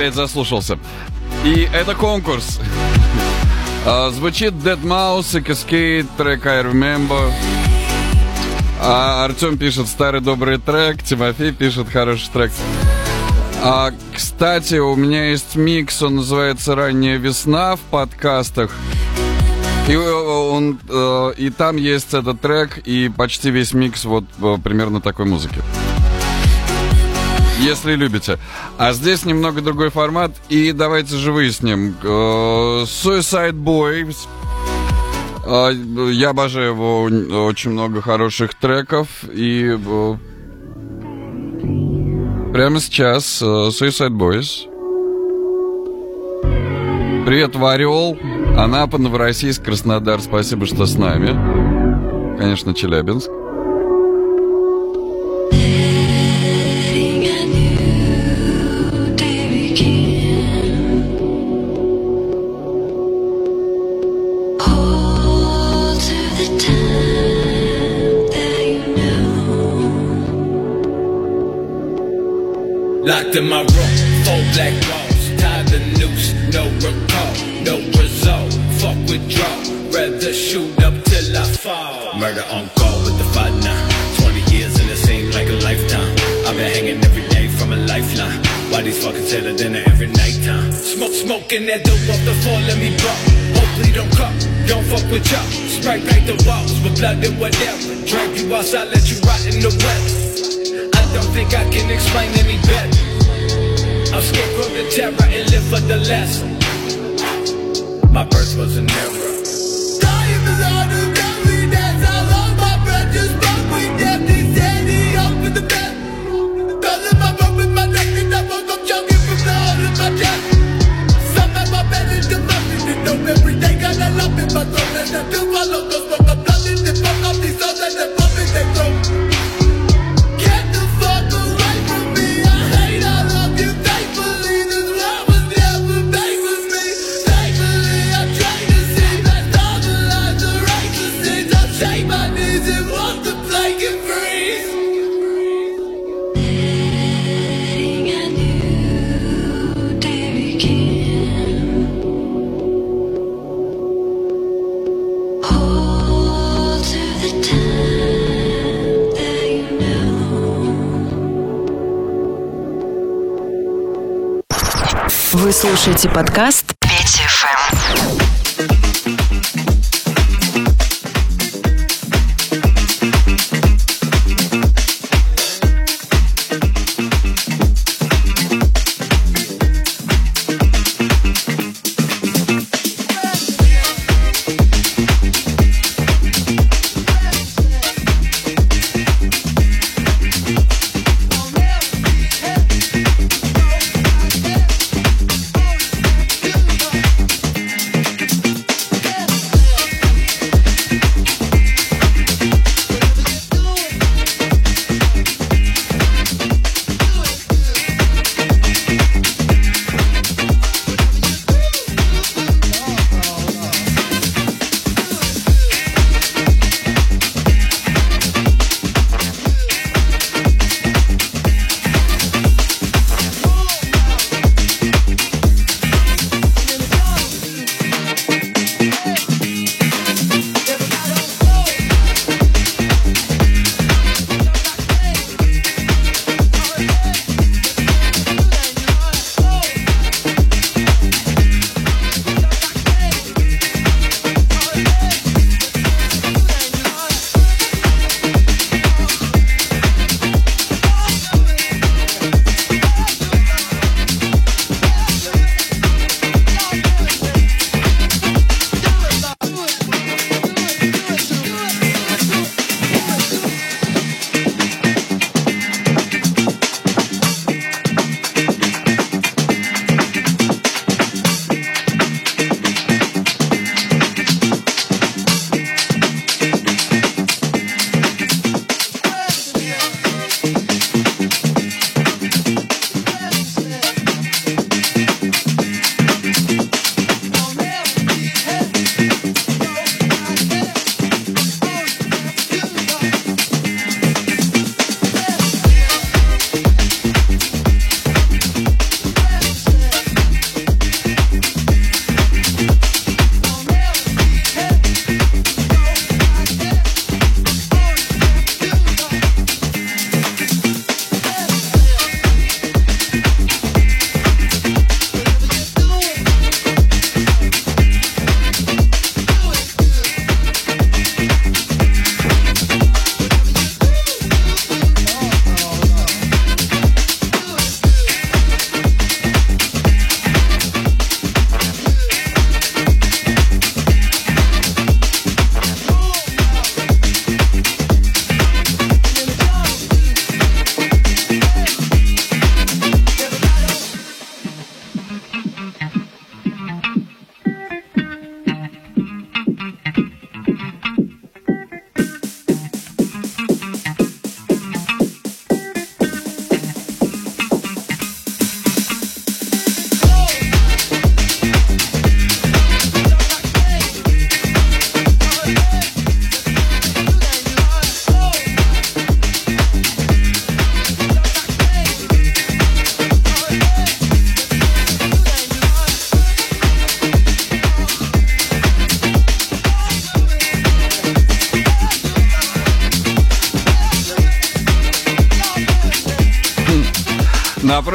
Опять заслушался. И это конкурс. А, Звучит Dead Mouse и Cascade, трек I Remember. А Артем пишет старый добрый трек, Тимофей пишет хороший трек. А, кстати, у меня есть микс, он называется «Ранняя весна» в подкастах. И, э, он, э, и там есть этот трек и почти весь микс вот э, примерно такой музыки. Если любите. А здесь немного другой формат. И давайте же выясним. Э, Suicide Boys. Э, Я обожаю его. Очень много хороших треков. И э, прямо сейчас э, Suicide Boys. Привет, Вариол. Анапа, Новороссийск, Краснодар. Спасибо, что с нами. Конечно, Челябинск. Locked in my room, four black walls, tied the noose, no recall, no result. Fuck withdraw, rather shoot up till I fall. Murder on call with the fight now. 20 years and it seems like a lifetime. I've been hanging every day from a lifeline. Why these fuckers hit a dinner every nighttime? Smoke, smoking that dope off the floor, let me blow. Hopefully don't come, don't fuck with y'all. Spray paint the walls with blood and whatever. Drag you outside, let you rot in the weather. Don't think I can explain any better. Escape from the terror and live for the lesson. My birth was an error. Is. I lost my breath, just broke with death. They he opened the bed. My throat with my and I woke up choking from the hole in my chest. A my Слушаете подкаст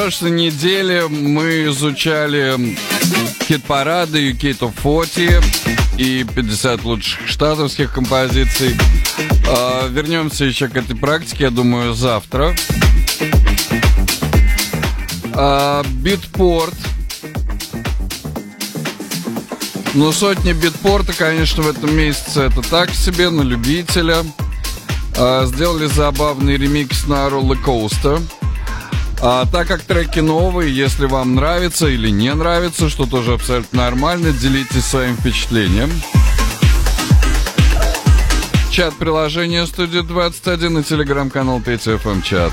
прошлой неделе мы изучали хит-парады UK 40 и 50 лучших штатовских композиций. А, Вернемся еще к этой практике, я думаю, завтра. А, Битпорт. Ну, сотни битпорта, конечно, в этом месяце это так себе, на любителя. А, Сделали забавный ремикс на Роллер-Коустер. А так как треки новые, если вам нравится или не нравится, что тоже абсолютно нормально, делитесь своим впечатлением. Чат приложения Студия 21 и телеграм-канал PTFM чат.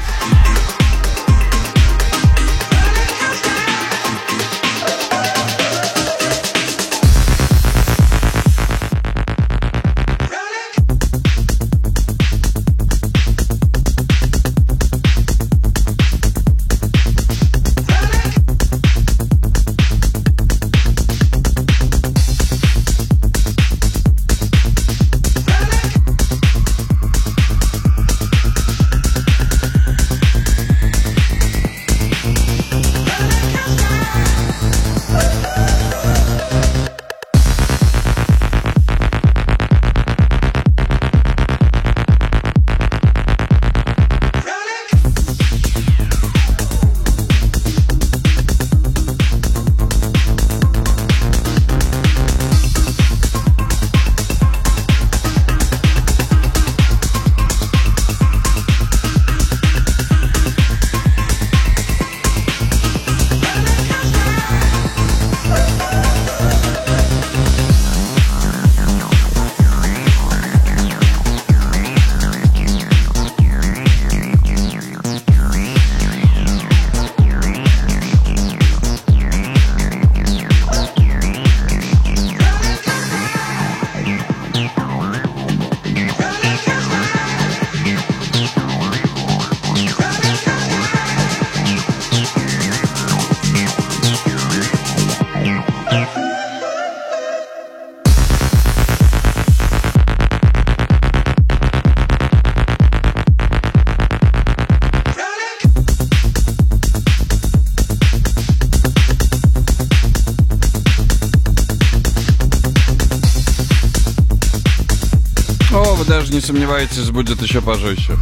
Сомневаетесь, будет еще пожестче.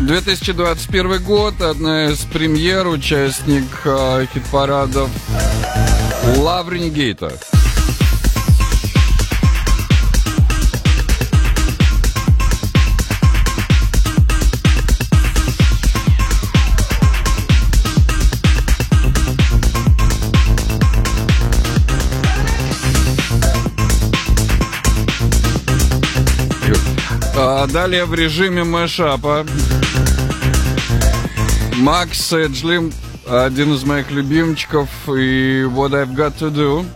2021 год, одна из премьер, участник э, хит-парадов Лаврень Гейта. Далее в режиме мэшапа Макс Эджли, один из моих любимчиков, и What I've Got To Do.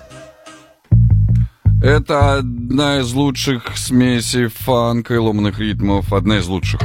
Это одна из лучших смесей фанка и ломаных ритмов, одна из лучших.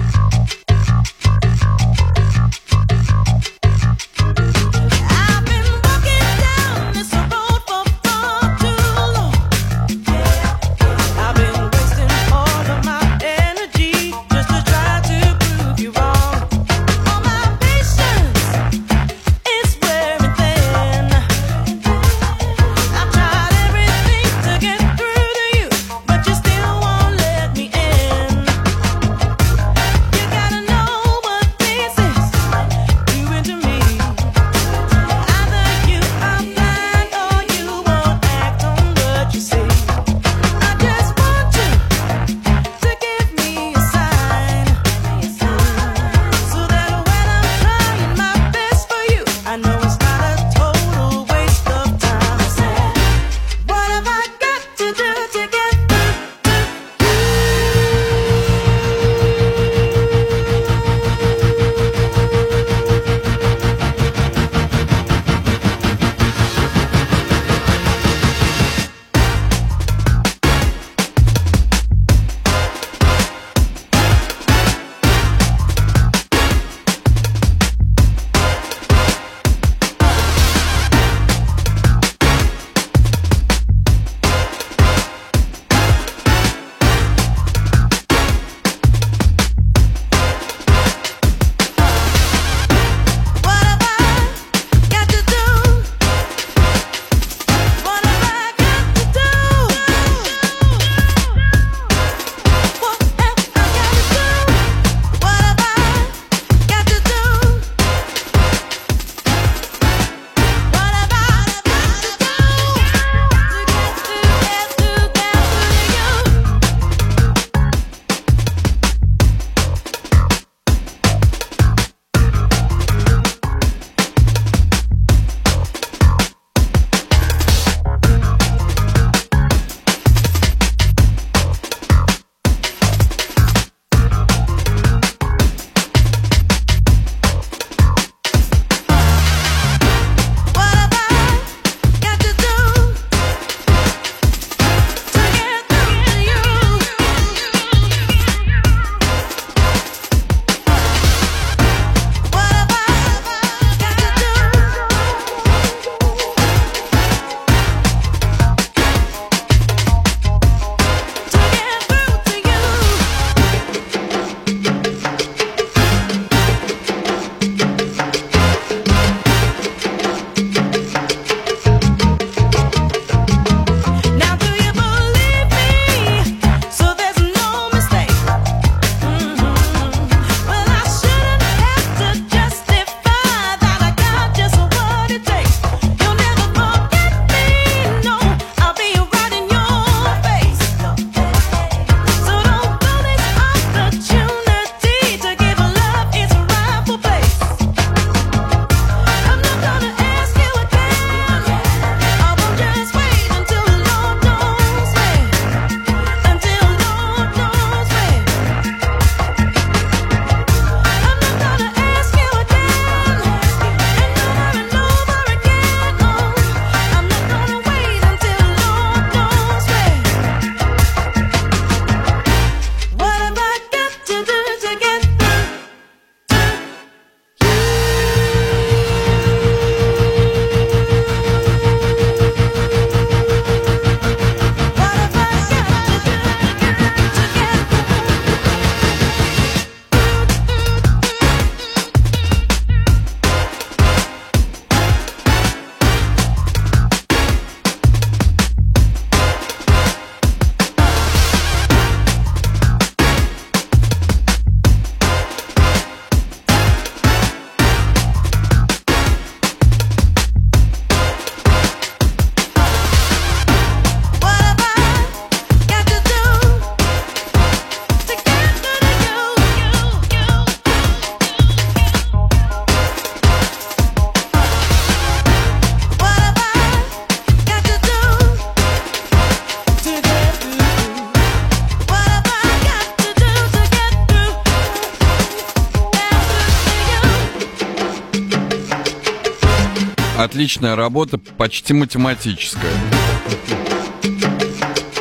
Отличная работа, почти математическая.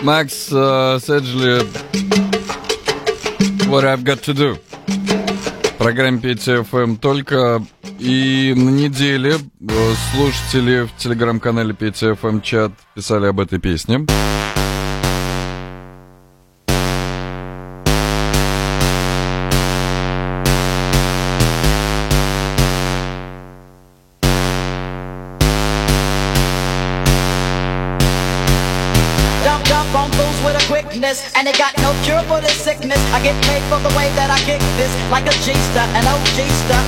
Макс э, Седжли What I've Got To Do. В PTFM только и на неделе э, слушатели в телеграм-канале PTFM чат писали об этой песне. And they got no cure for this sickness. I get paid for the way that I kick this, like a G-star, an OG star.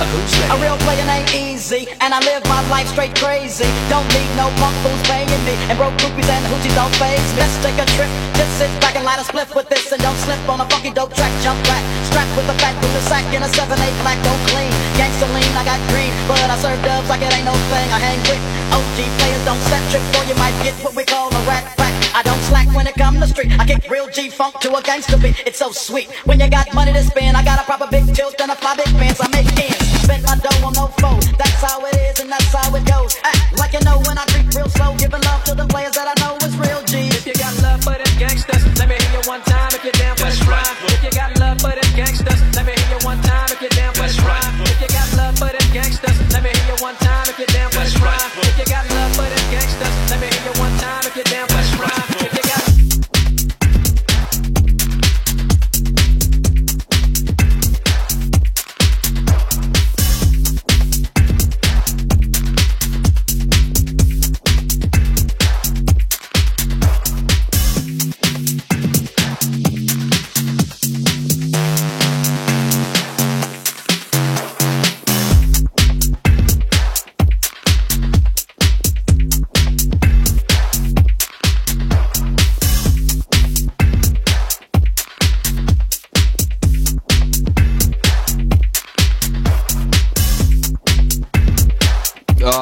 A real player ain't easy, and I live my life straight crazy. Don't need no punk fools paying me, and broke groupies and the hoochies don't phase me. Let's take a trip, just sit back and light a spliff with this, and don't slip on a funky dope track. Jump back, strapped with a fat with a sack in a 7-8 black, don't clean. Gangsta lean, I got green, but I serve dubs like it ain't no thing. I hang with OG players, don't set trick, or you might get what we call a rat. I don't slack when it come to street. I kick real G funk to a gangster beat. It's so sweet. When you got money to spend, I got a proper big tilt and a fly big pants. I make ends. Spend my dough on no foe. That's how it is and that's how it goes. Act like you know when I creep real slow. Giving love to the players that I know is real G. If you got love for them gangsters, let me hear you one time if you're down for the rhyme. If you got love for them gangsters, let me hear you one time if you're down for the rhyme. If you got love for them gangsters, let me hear you one time if you're down for the rhyme.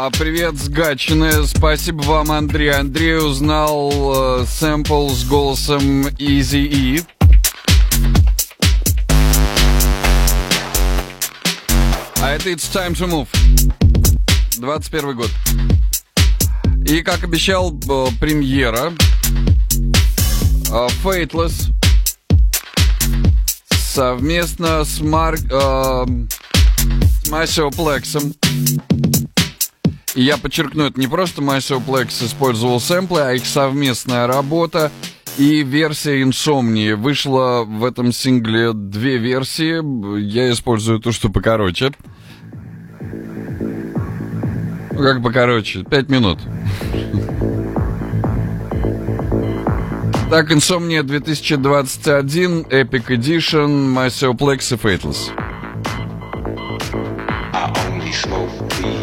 А, привет с Гатчины. Спасибо вам, Андрей. Андрей узнал э, сэмпл с голосом Easy E. А это It's Time to Move. 21 год. И, как обещал, э, премьера э, Fateless совместно с Марк... Э, с Масио Плексом. И я подчеркну, это не просто Myself Plex использовал сэмплы, а их совместная работа и версия Insomnia. Вышла в этом сингле две версии. Я использую ту, что покороче. Ну, как покороче? Пять минут. Так, Insomnia 2021, Epic Edition, Myself и Fateless. I only smoke weed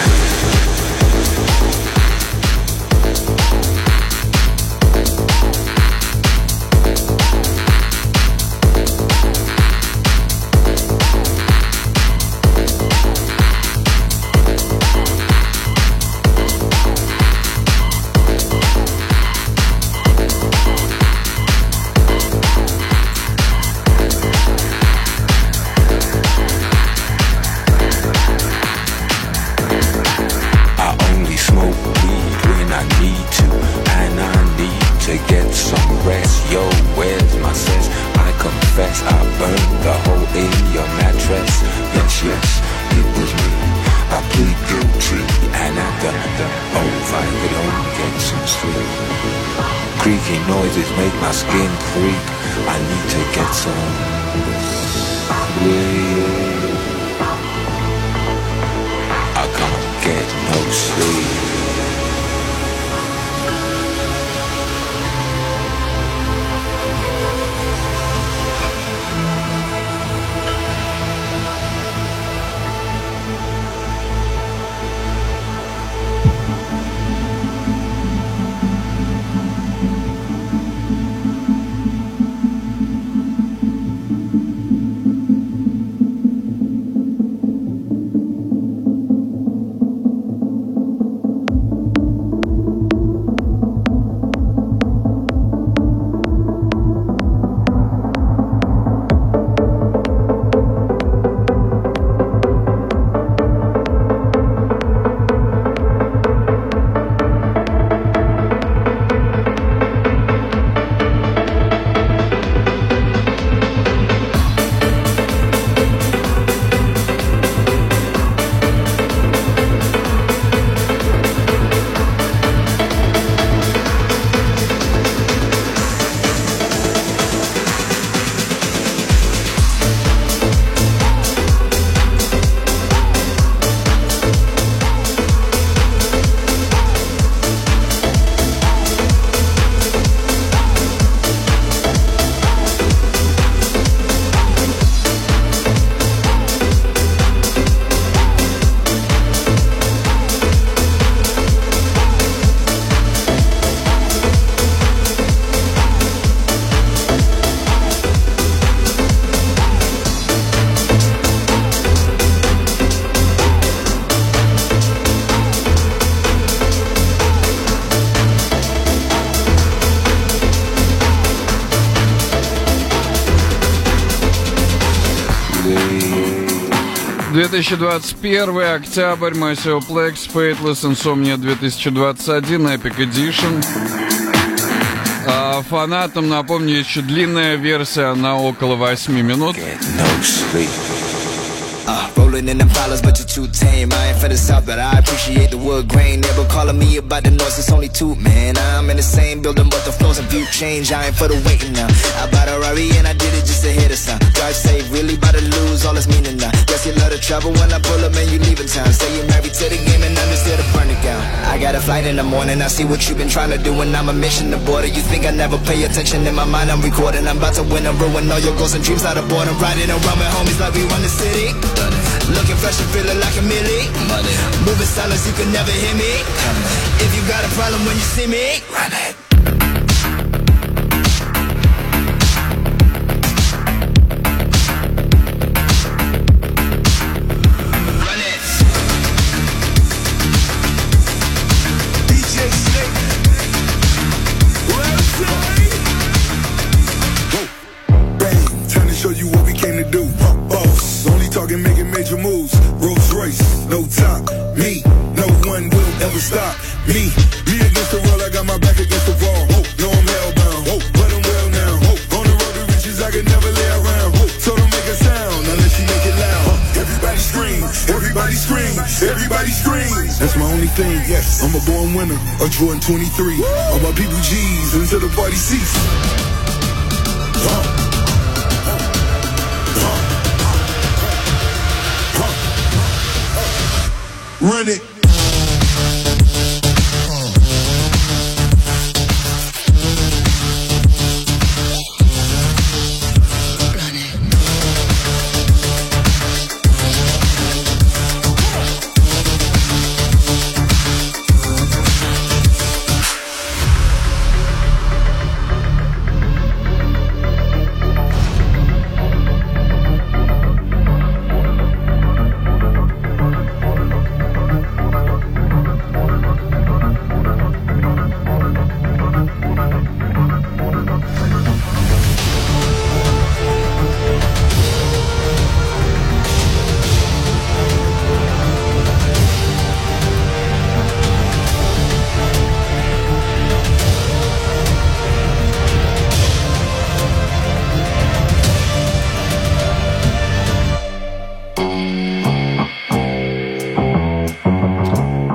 2021 октябрь, Maceo Plex, Fateless, Insomnia 2021, Epic Edition. А фанатам, напомню, еще длинная версия на около 8 минут. Uh, rolling in them dollars, but you're too tame. I ain't for the south, but I appreciate the wood grain. Never calling me about the noise, it's only two, man. I'm in the same building, but the floors and view change. I ain't for the waiting now. I bought a Rari and I did it just a sound. Drive safe, really about to lose all its meaning now. Guess you love to travel when I pull up and you leaving town. Say you're married to the game and understood the burn it down. I got a flight in the morning, I see what you've been trying to do, and I'm a mission to border. You think I never pay attention in my mind? I'm recording. I'm about to win and ruin all your goals and dreams out of boredom. Riding around with homies like we run the city. Looking fresh and feeling like a millie. Moving silence, you can never hear me. If you got a problem when you see me, run it. 23. All my people G's until the party cease.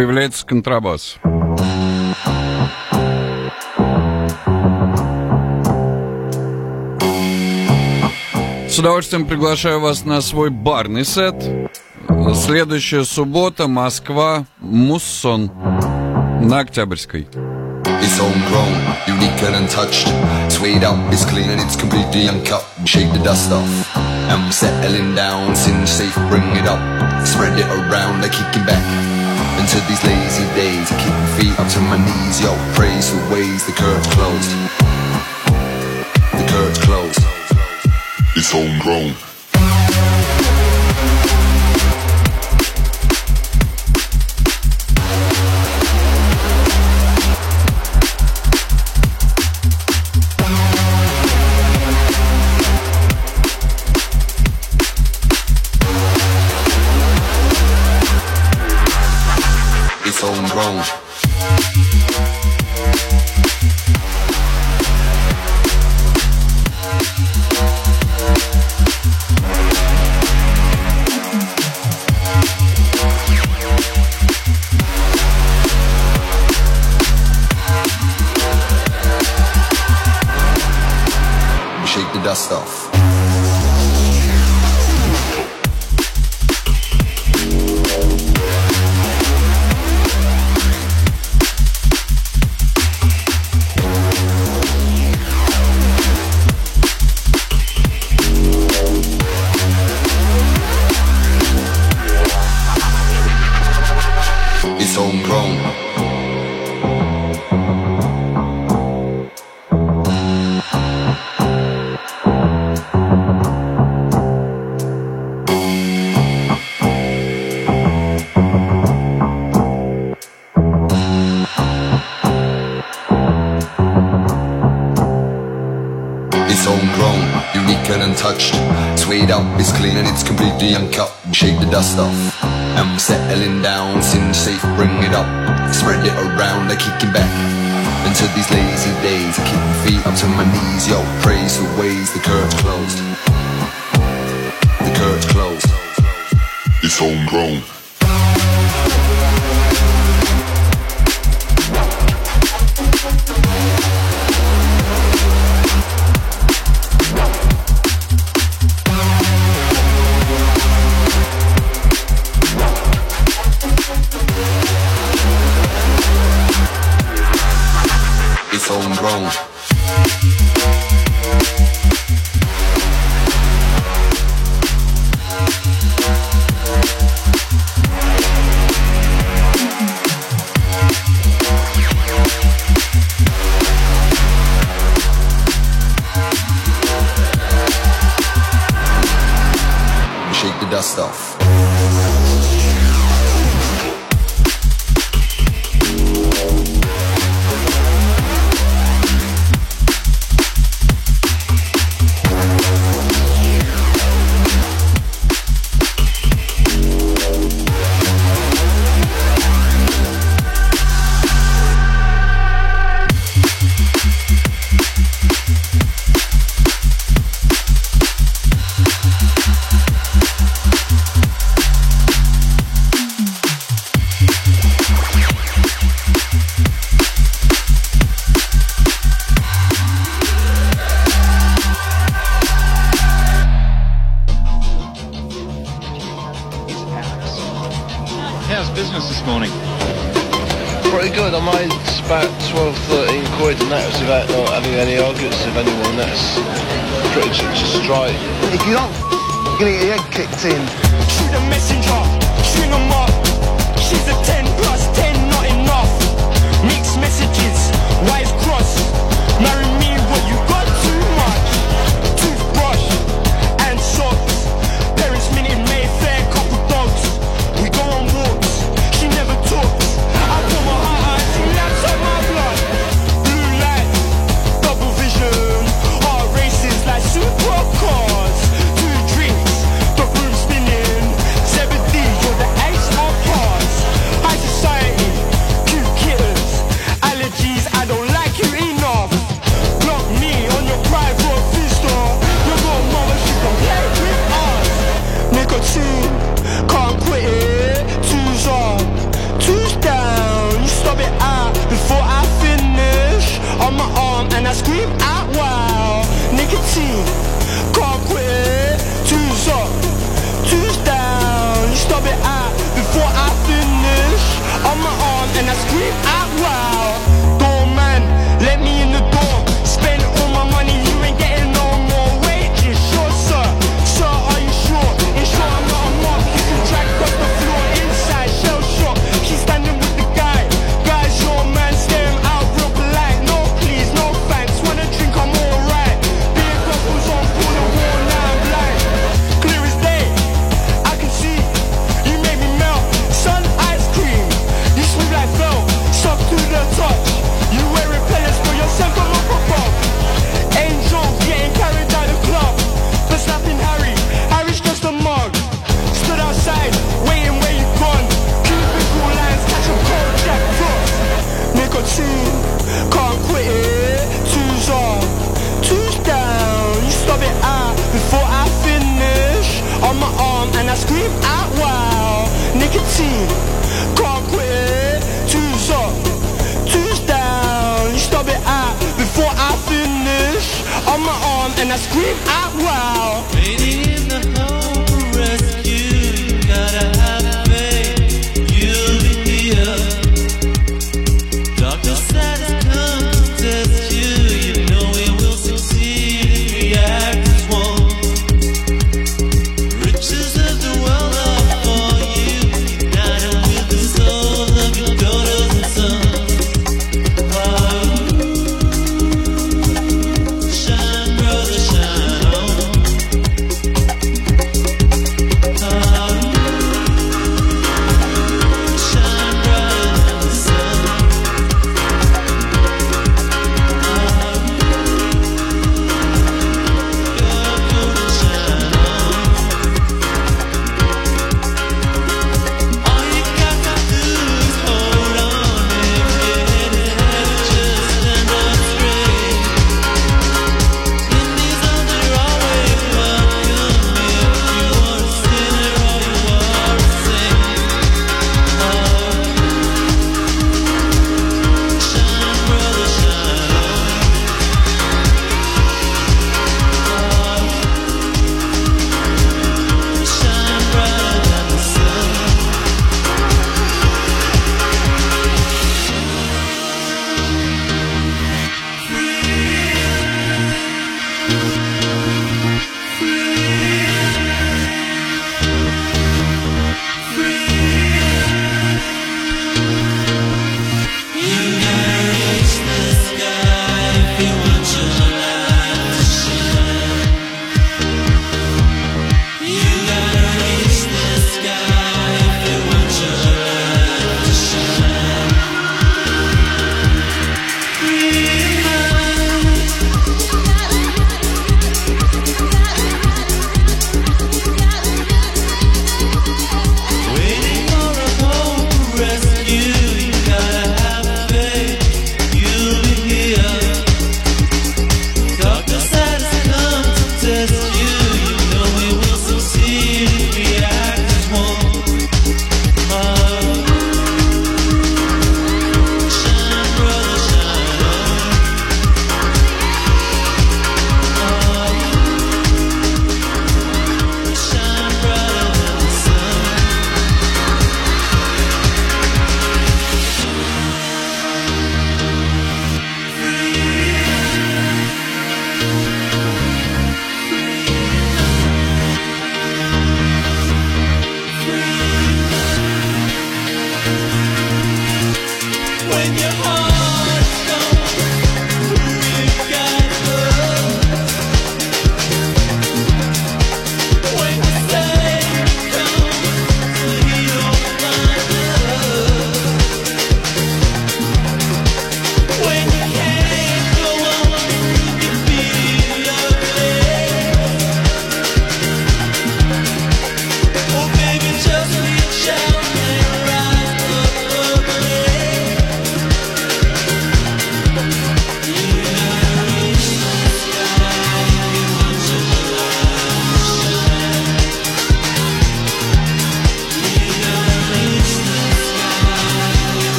Появляется контрабас. С удовольствием приглашаю вас на свой барный сет. Следующая суббота, Москва, Муссон на Октябрьской. It's homegrown, unique and untouched. Suede up, it's clean and it's completely uncut. Shake the dust off. I'm settling down, sin safe, bring it up. Spread it around, I kick it back. into these lazy days. Keep my feet up to my knees, yo. Praise the ways the curtain's closed. The curtain's closed. It's homegrown. phone.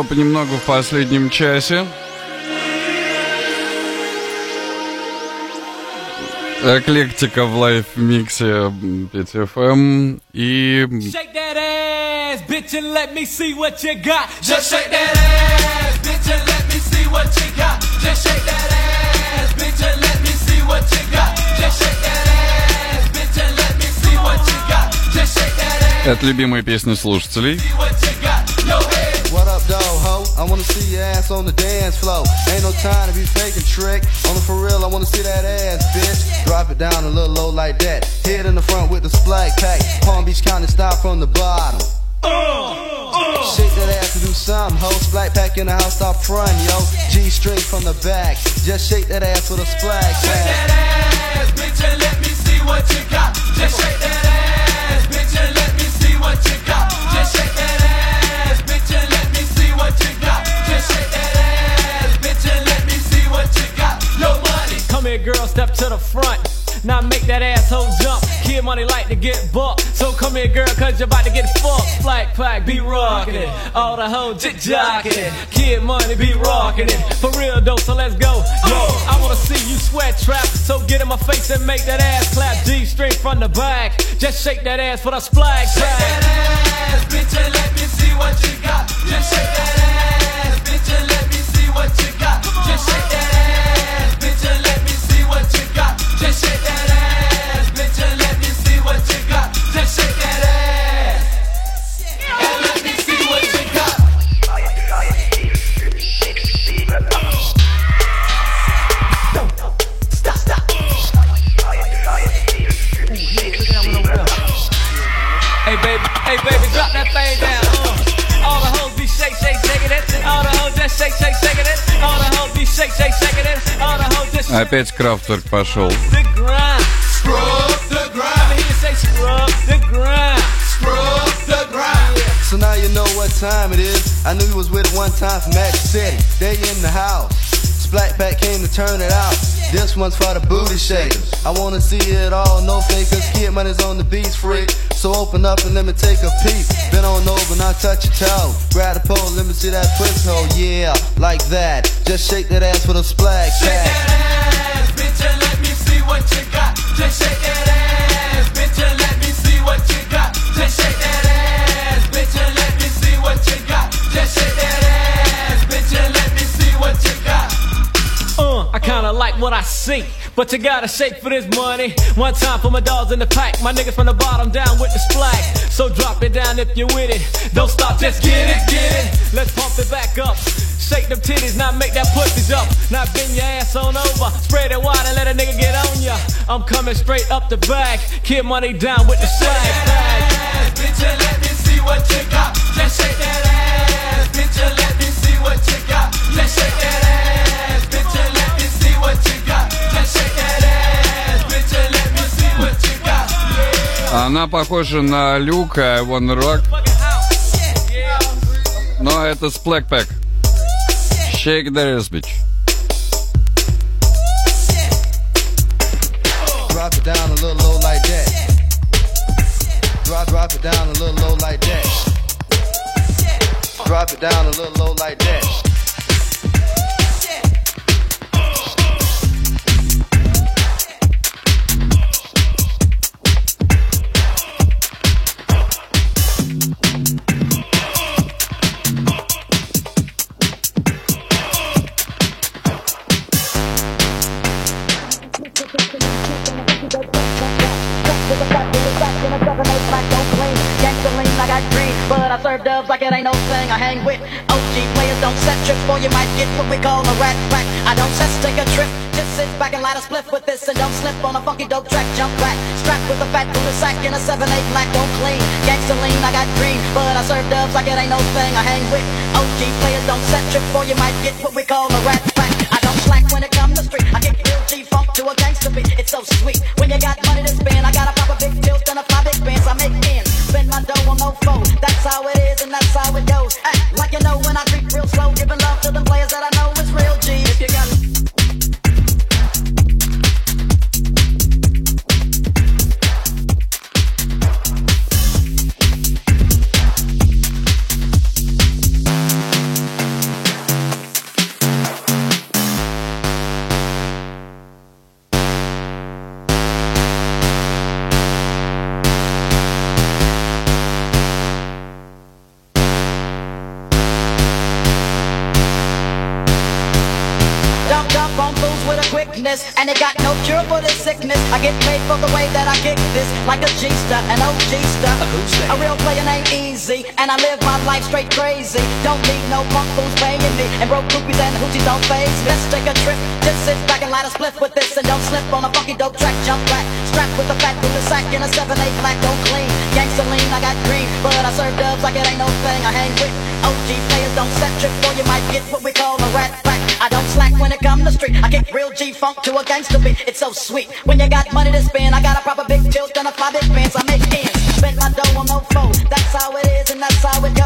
Всего понемногу в последнем часе. Эклектика в лайв-миксе PTFM и Shake that ass, bitch, and let me see what you got. Just shake that ass, bitch, and let me see what you got. Just shake that ass, bitch, and let me see what you got. Just shake that ass, bitch, and let me see what you got. Just shake that ass, это любимые песни слушателей. I wanna see your ass on the dance floor. Ain't no time to be faking trick. On the for real, I wanna see that ass, bitch. Drop it down a little low like that. Head in the front with the splack pack. Palm Beach County style from the bottom. Shake that ass to do something, ho. Splack pack in the house, stop front, yo. G straight from the back. Just shake that ass with a splack pack. Shake that ass, bitch, and let me see what you got. Just shake that ass, bitch, and let me see what you got. Just shake that Girl, step to the front. Now make that asshole jump. Kid money like to get bucked. So come here, girl, cause you're about to get fucked. Flag pack, be rocking it. All the hoes jit jocking it. Kid money be rocking it. For real though, so let's go. Yo, I wanna see you sweat trap. So get in my face and make that ass clap. D straight from the back. Just shake that ass for the splag Shake that ass, bitch, and let me see what you got. Just shake that ass, shake, shake, shaking it. All the hoes be shake, shake, shaking it. All the hoes just Опять Крафтворк пошел. the grind. Scrub the grind. Let me hear you say scrub the grind. Scrub the grind. So now you know what time it is. I knew you was with it one time from Magic City. They in the house. Splat Pack came to turn it out. This one's for the booty shakers. I wanna see it all, no fakers. Kid money's on the beats freak. So open up and let me take a peek. Bend on over, now touch your toe. Grab the pole, let me see that twist hole. Oh, yeah, like that. Just shake that ass with a splash Shake that ass, bitch, and let me see what you got. Just shake that ass, what I see. But you gotta shake for this money. One time for my dogs in the pack. My niggas from the bottom down with the splack. So drop it down if you're with it. Don't stop, just get it, get it. Let's pump it back up. Shake them titties, now make that pussy jump. Now bend your ass on over. Spread it wide and let a nigga get on ya. I'm coming straight up the back. Kid money down with the swag. Bitch, and let me see what you got. Just shake that ass. Bitch, and let me see what you got. Just shake that ass. Она похожа на Люка, Wanna Rock. Но это Splack Pack. Shake the ass, bitch. Drop it down a little low like that. Drop, drop it down a little low like that. Drop it down a little low like that. But I serve dubs like it ain't no thing. I hang with OG players, don't set trips, boy, you might get what we call a rat pack. I don't just take a trip, just sit back and light a spliff with this and don't slip on a funky dope track. Jump back, strapped with a fat Buddha sack in a 7-8 black, don't clean. Gangsta lean, I got green, but I serve dubs like it ain't no thing. I hang with OG players, don't set trips, boy, you might get what we call a rat an OG-star. A real player ain't easy, and I live my life straight crazy. Don't need no punk fools paying me, and broke groupies and hoochies don't phase me. Let's take a trip, just sit back and light a spliff with this, and don't slip on a funky dope track. Jump back, strapped with a fat a sack in a 7-8 black, don't clean. Gangsta lean, I got green, but I serve dubs like it ain't no thing. I hang with OG players, don't set trip, or you might get what we call a rat when it come to street. I kick real G funk to a gangster beat. It's so sweet. When you got money to spend, I got a proper big tilt and a five big fans. I make ends. Spend my dough on no foe. That's how it is and that's how it goes.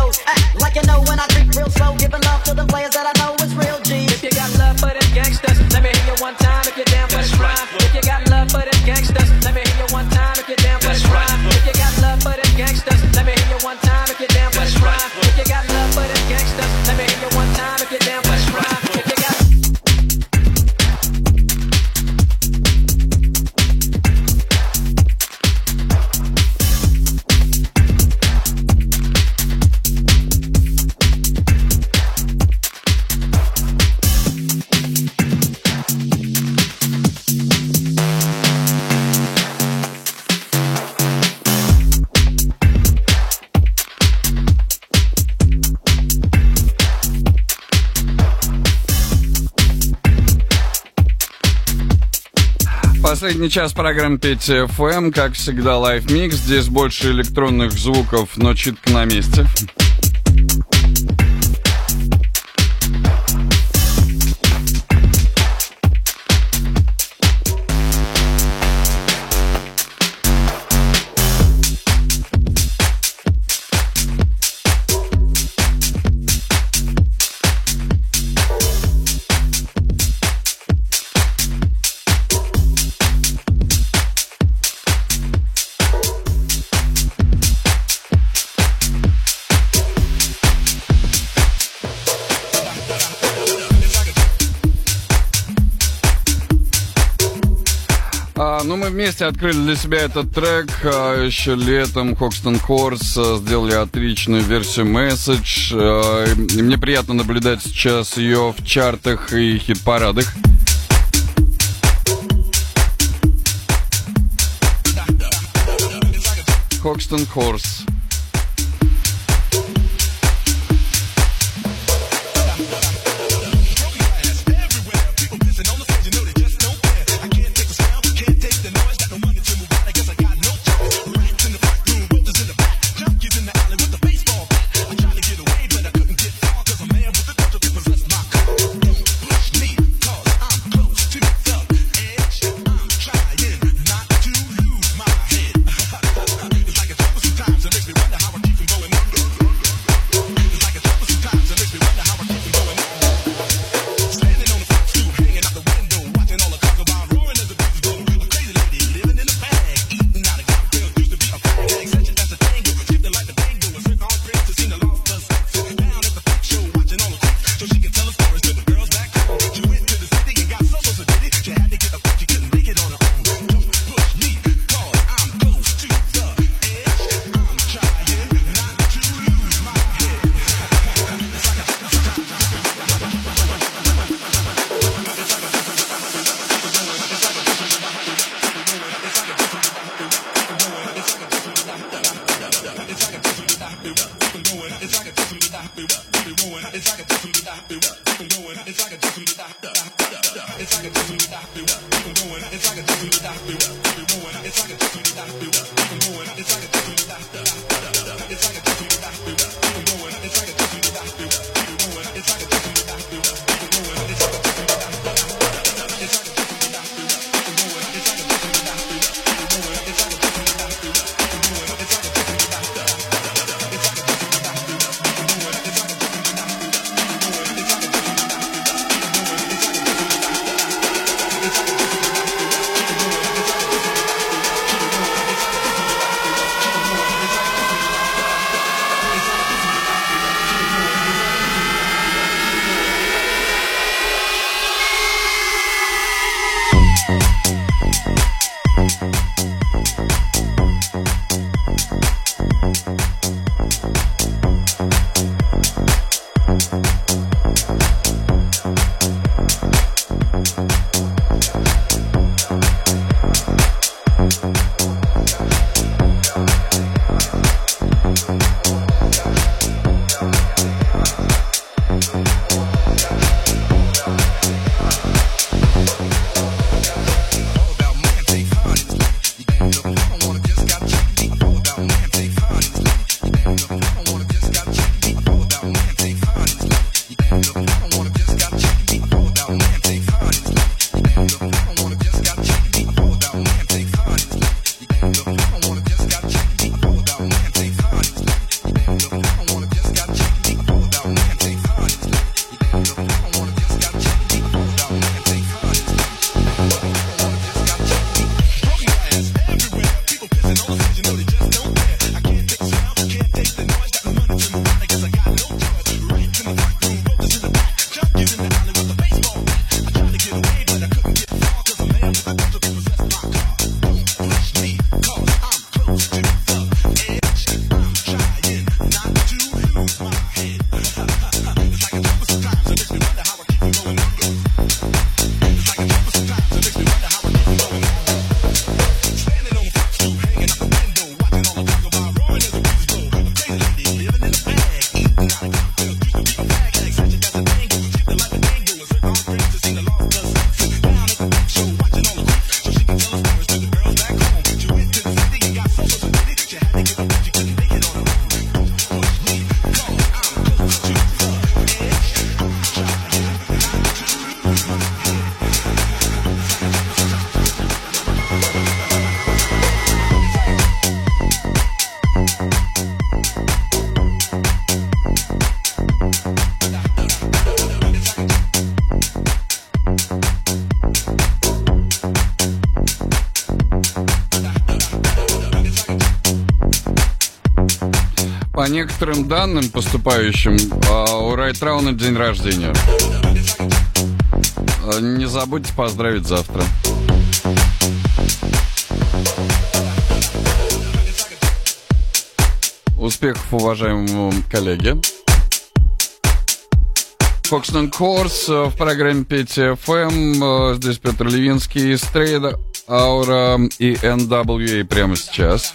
Последний час программы Петя как всегда, live mix. Здесь больше электронных звуков, но читка на месте. Вместе открыли для себя этот трек. а, еще летом Хокстон Хорс а, сделали отличную версию Message. а, и мне приятно наблюдать сейчас ее в чартах и хит-парадах. Хокстон Хорс. По некоторым данным поступающим, а, у Райтрауна день рождения. А, Не забудьте поздравить завтра. Успехов, уважаемому коллеге. Фокснон Корс э, в программе Петя ФМ. Здесь Петр Левинский, Стрейда, Аура и NWA прямо сейчас.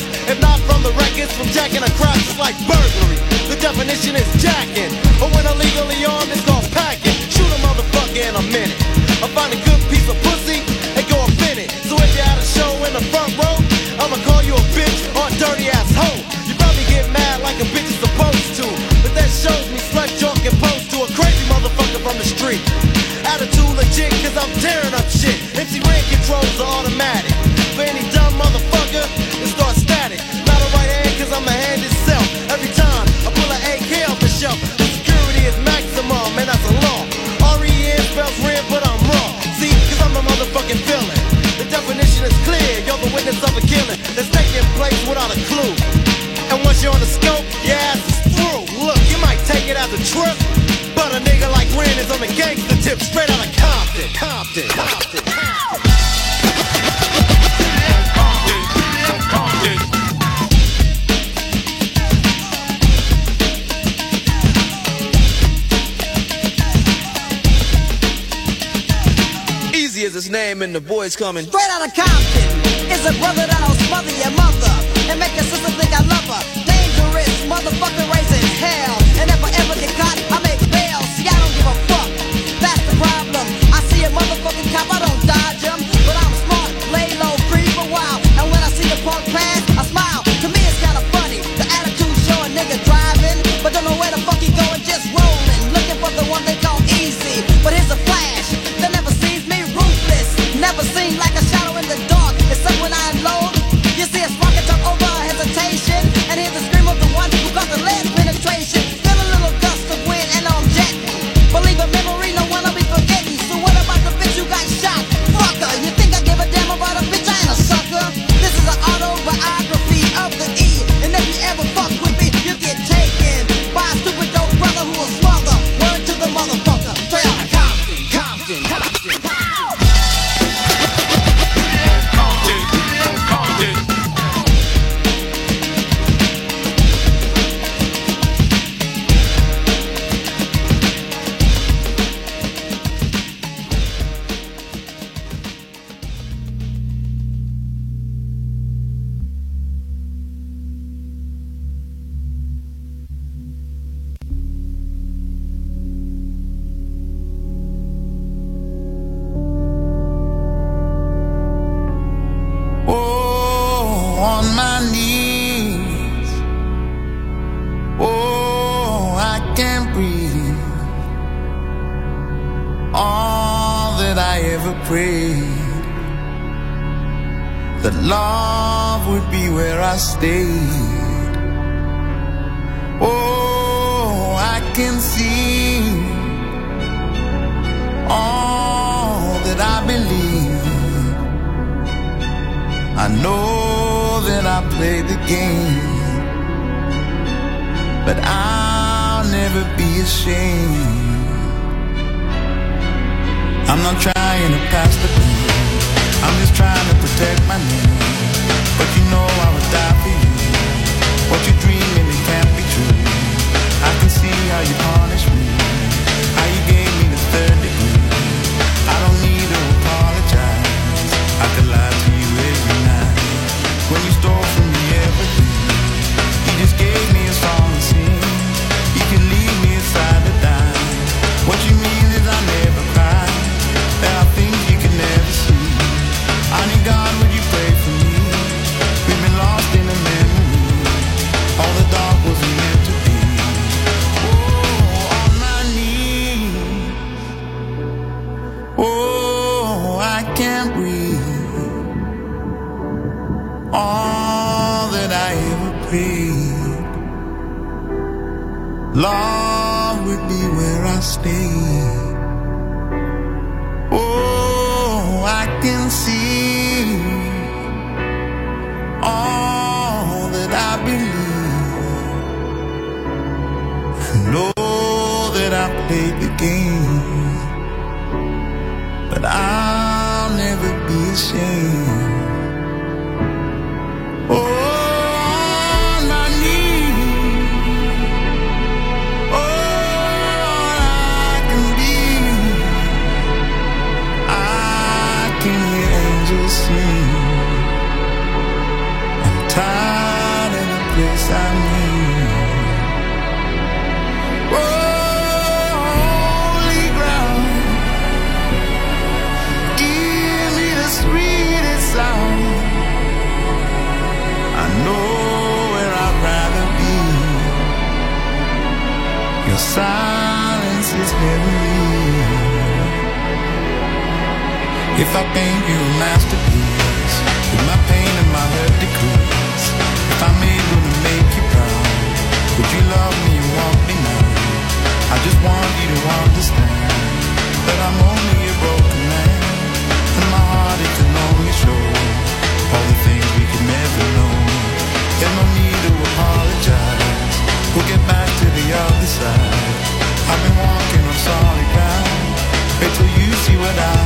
My. If not from the records, from jacking a crowd, it's like burglary. The definition is jacking. But when illegally armed, it's called packing. Shoot a motherfucker in a minute. I find a good piece of pussy and go up in it. So if you had a show in the front row, I'ma call you a bitch or a dirty ass hoe. You probably get mad like a bitch is supposed to. But that shows me slut junk and pose to a crazy motherfucker from the street. Attitude legit, cause I'm tearing up shit. MC Ren controls are automatic. Witness of a killing that's taking place without a clue. And once you're on the scope, your ass is through. Look, you might take it as a trip, but a nigga like Ren is on the gangster tip, straight out of Compton. Compton. Compton. Compton. Name and the boys coming. Straight out of Compton is a brother that'll smother your mother and make your sister think I love her. Dangerous motherfucker raising hell. And if I ever get caught, I make bail. See, I don't give a fuck. That's the problem. I see a motherfucking cop, I don't If I paint you a masterpiece, with my pain and my hurt decrease, if I'm able to make you proud, would you love me and want me now? I just want you to understand that I'm only a broken man, and my heart it can only show all the things we could never know. and no need to apologize. We'll get back to the other side. I've been walking on solid ground. Wait till you see what I.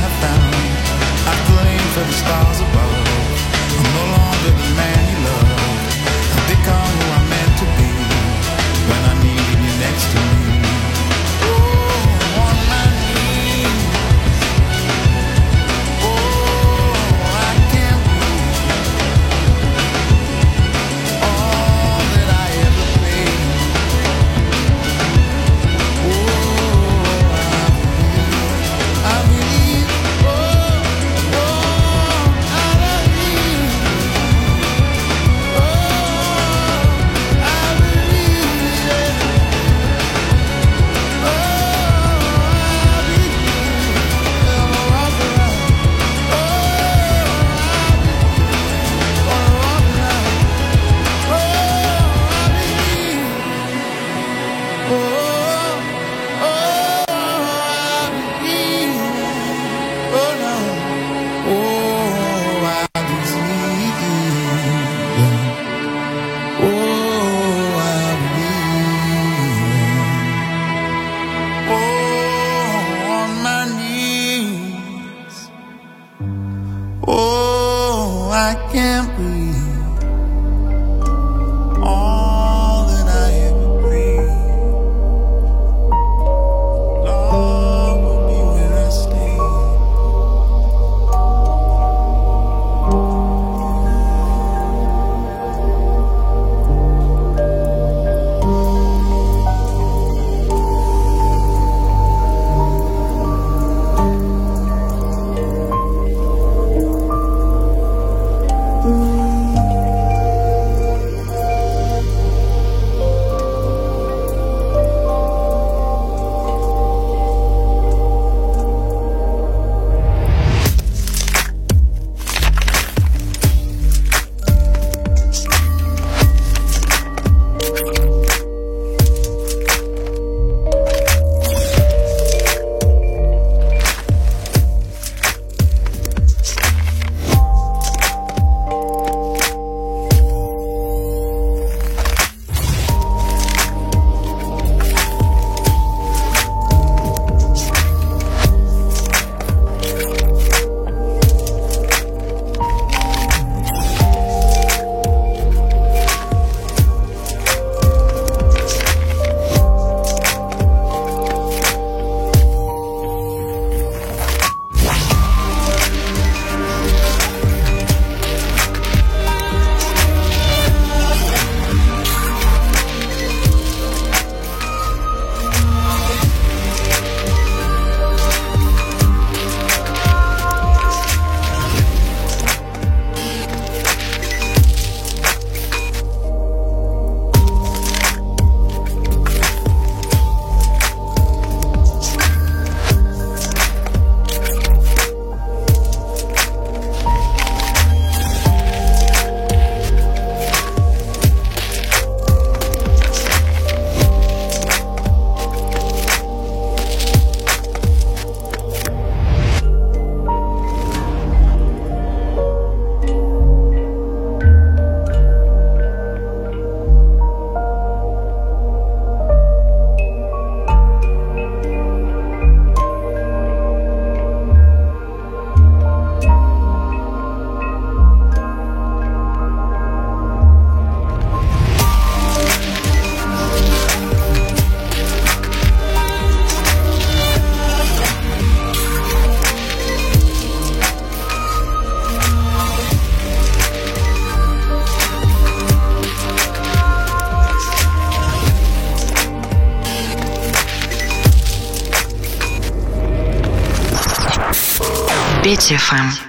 Петя ФМ.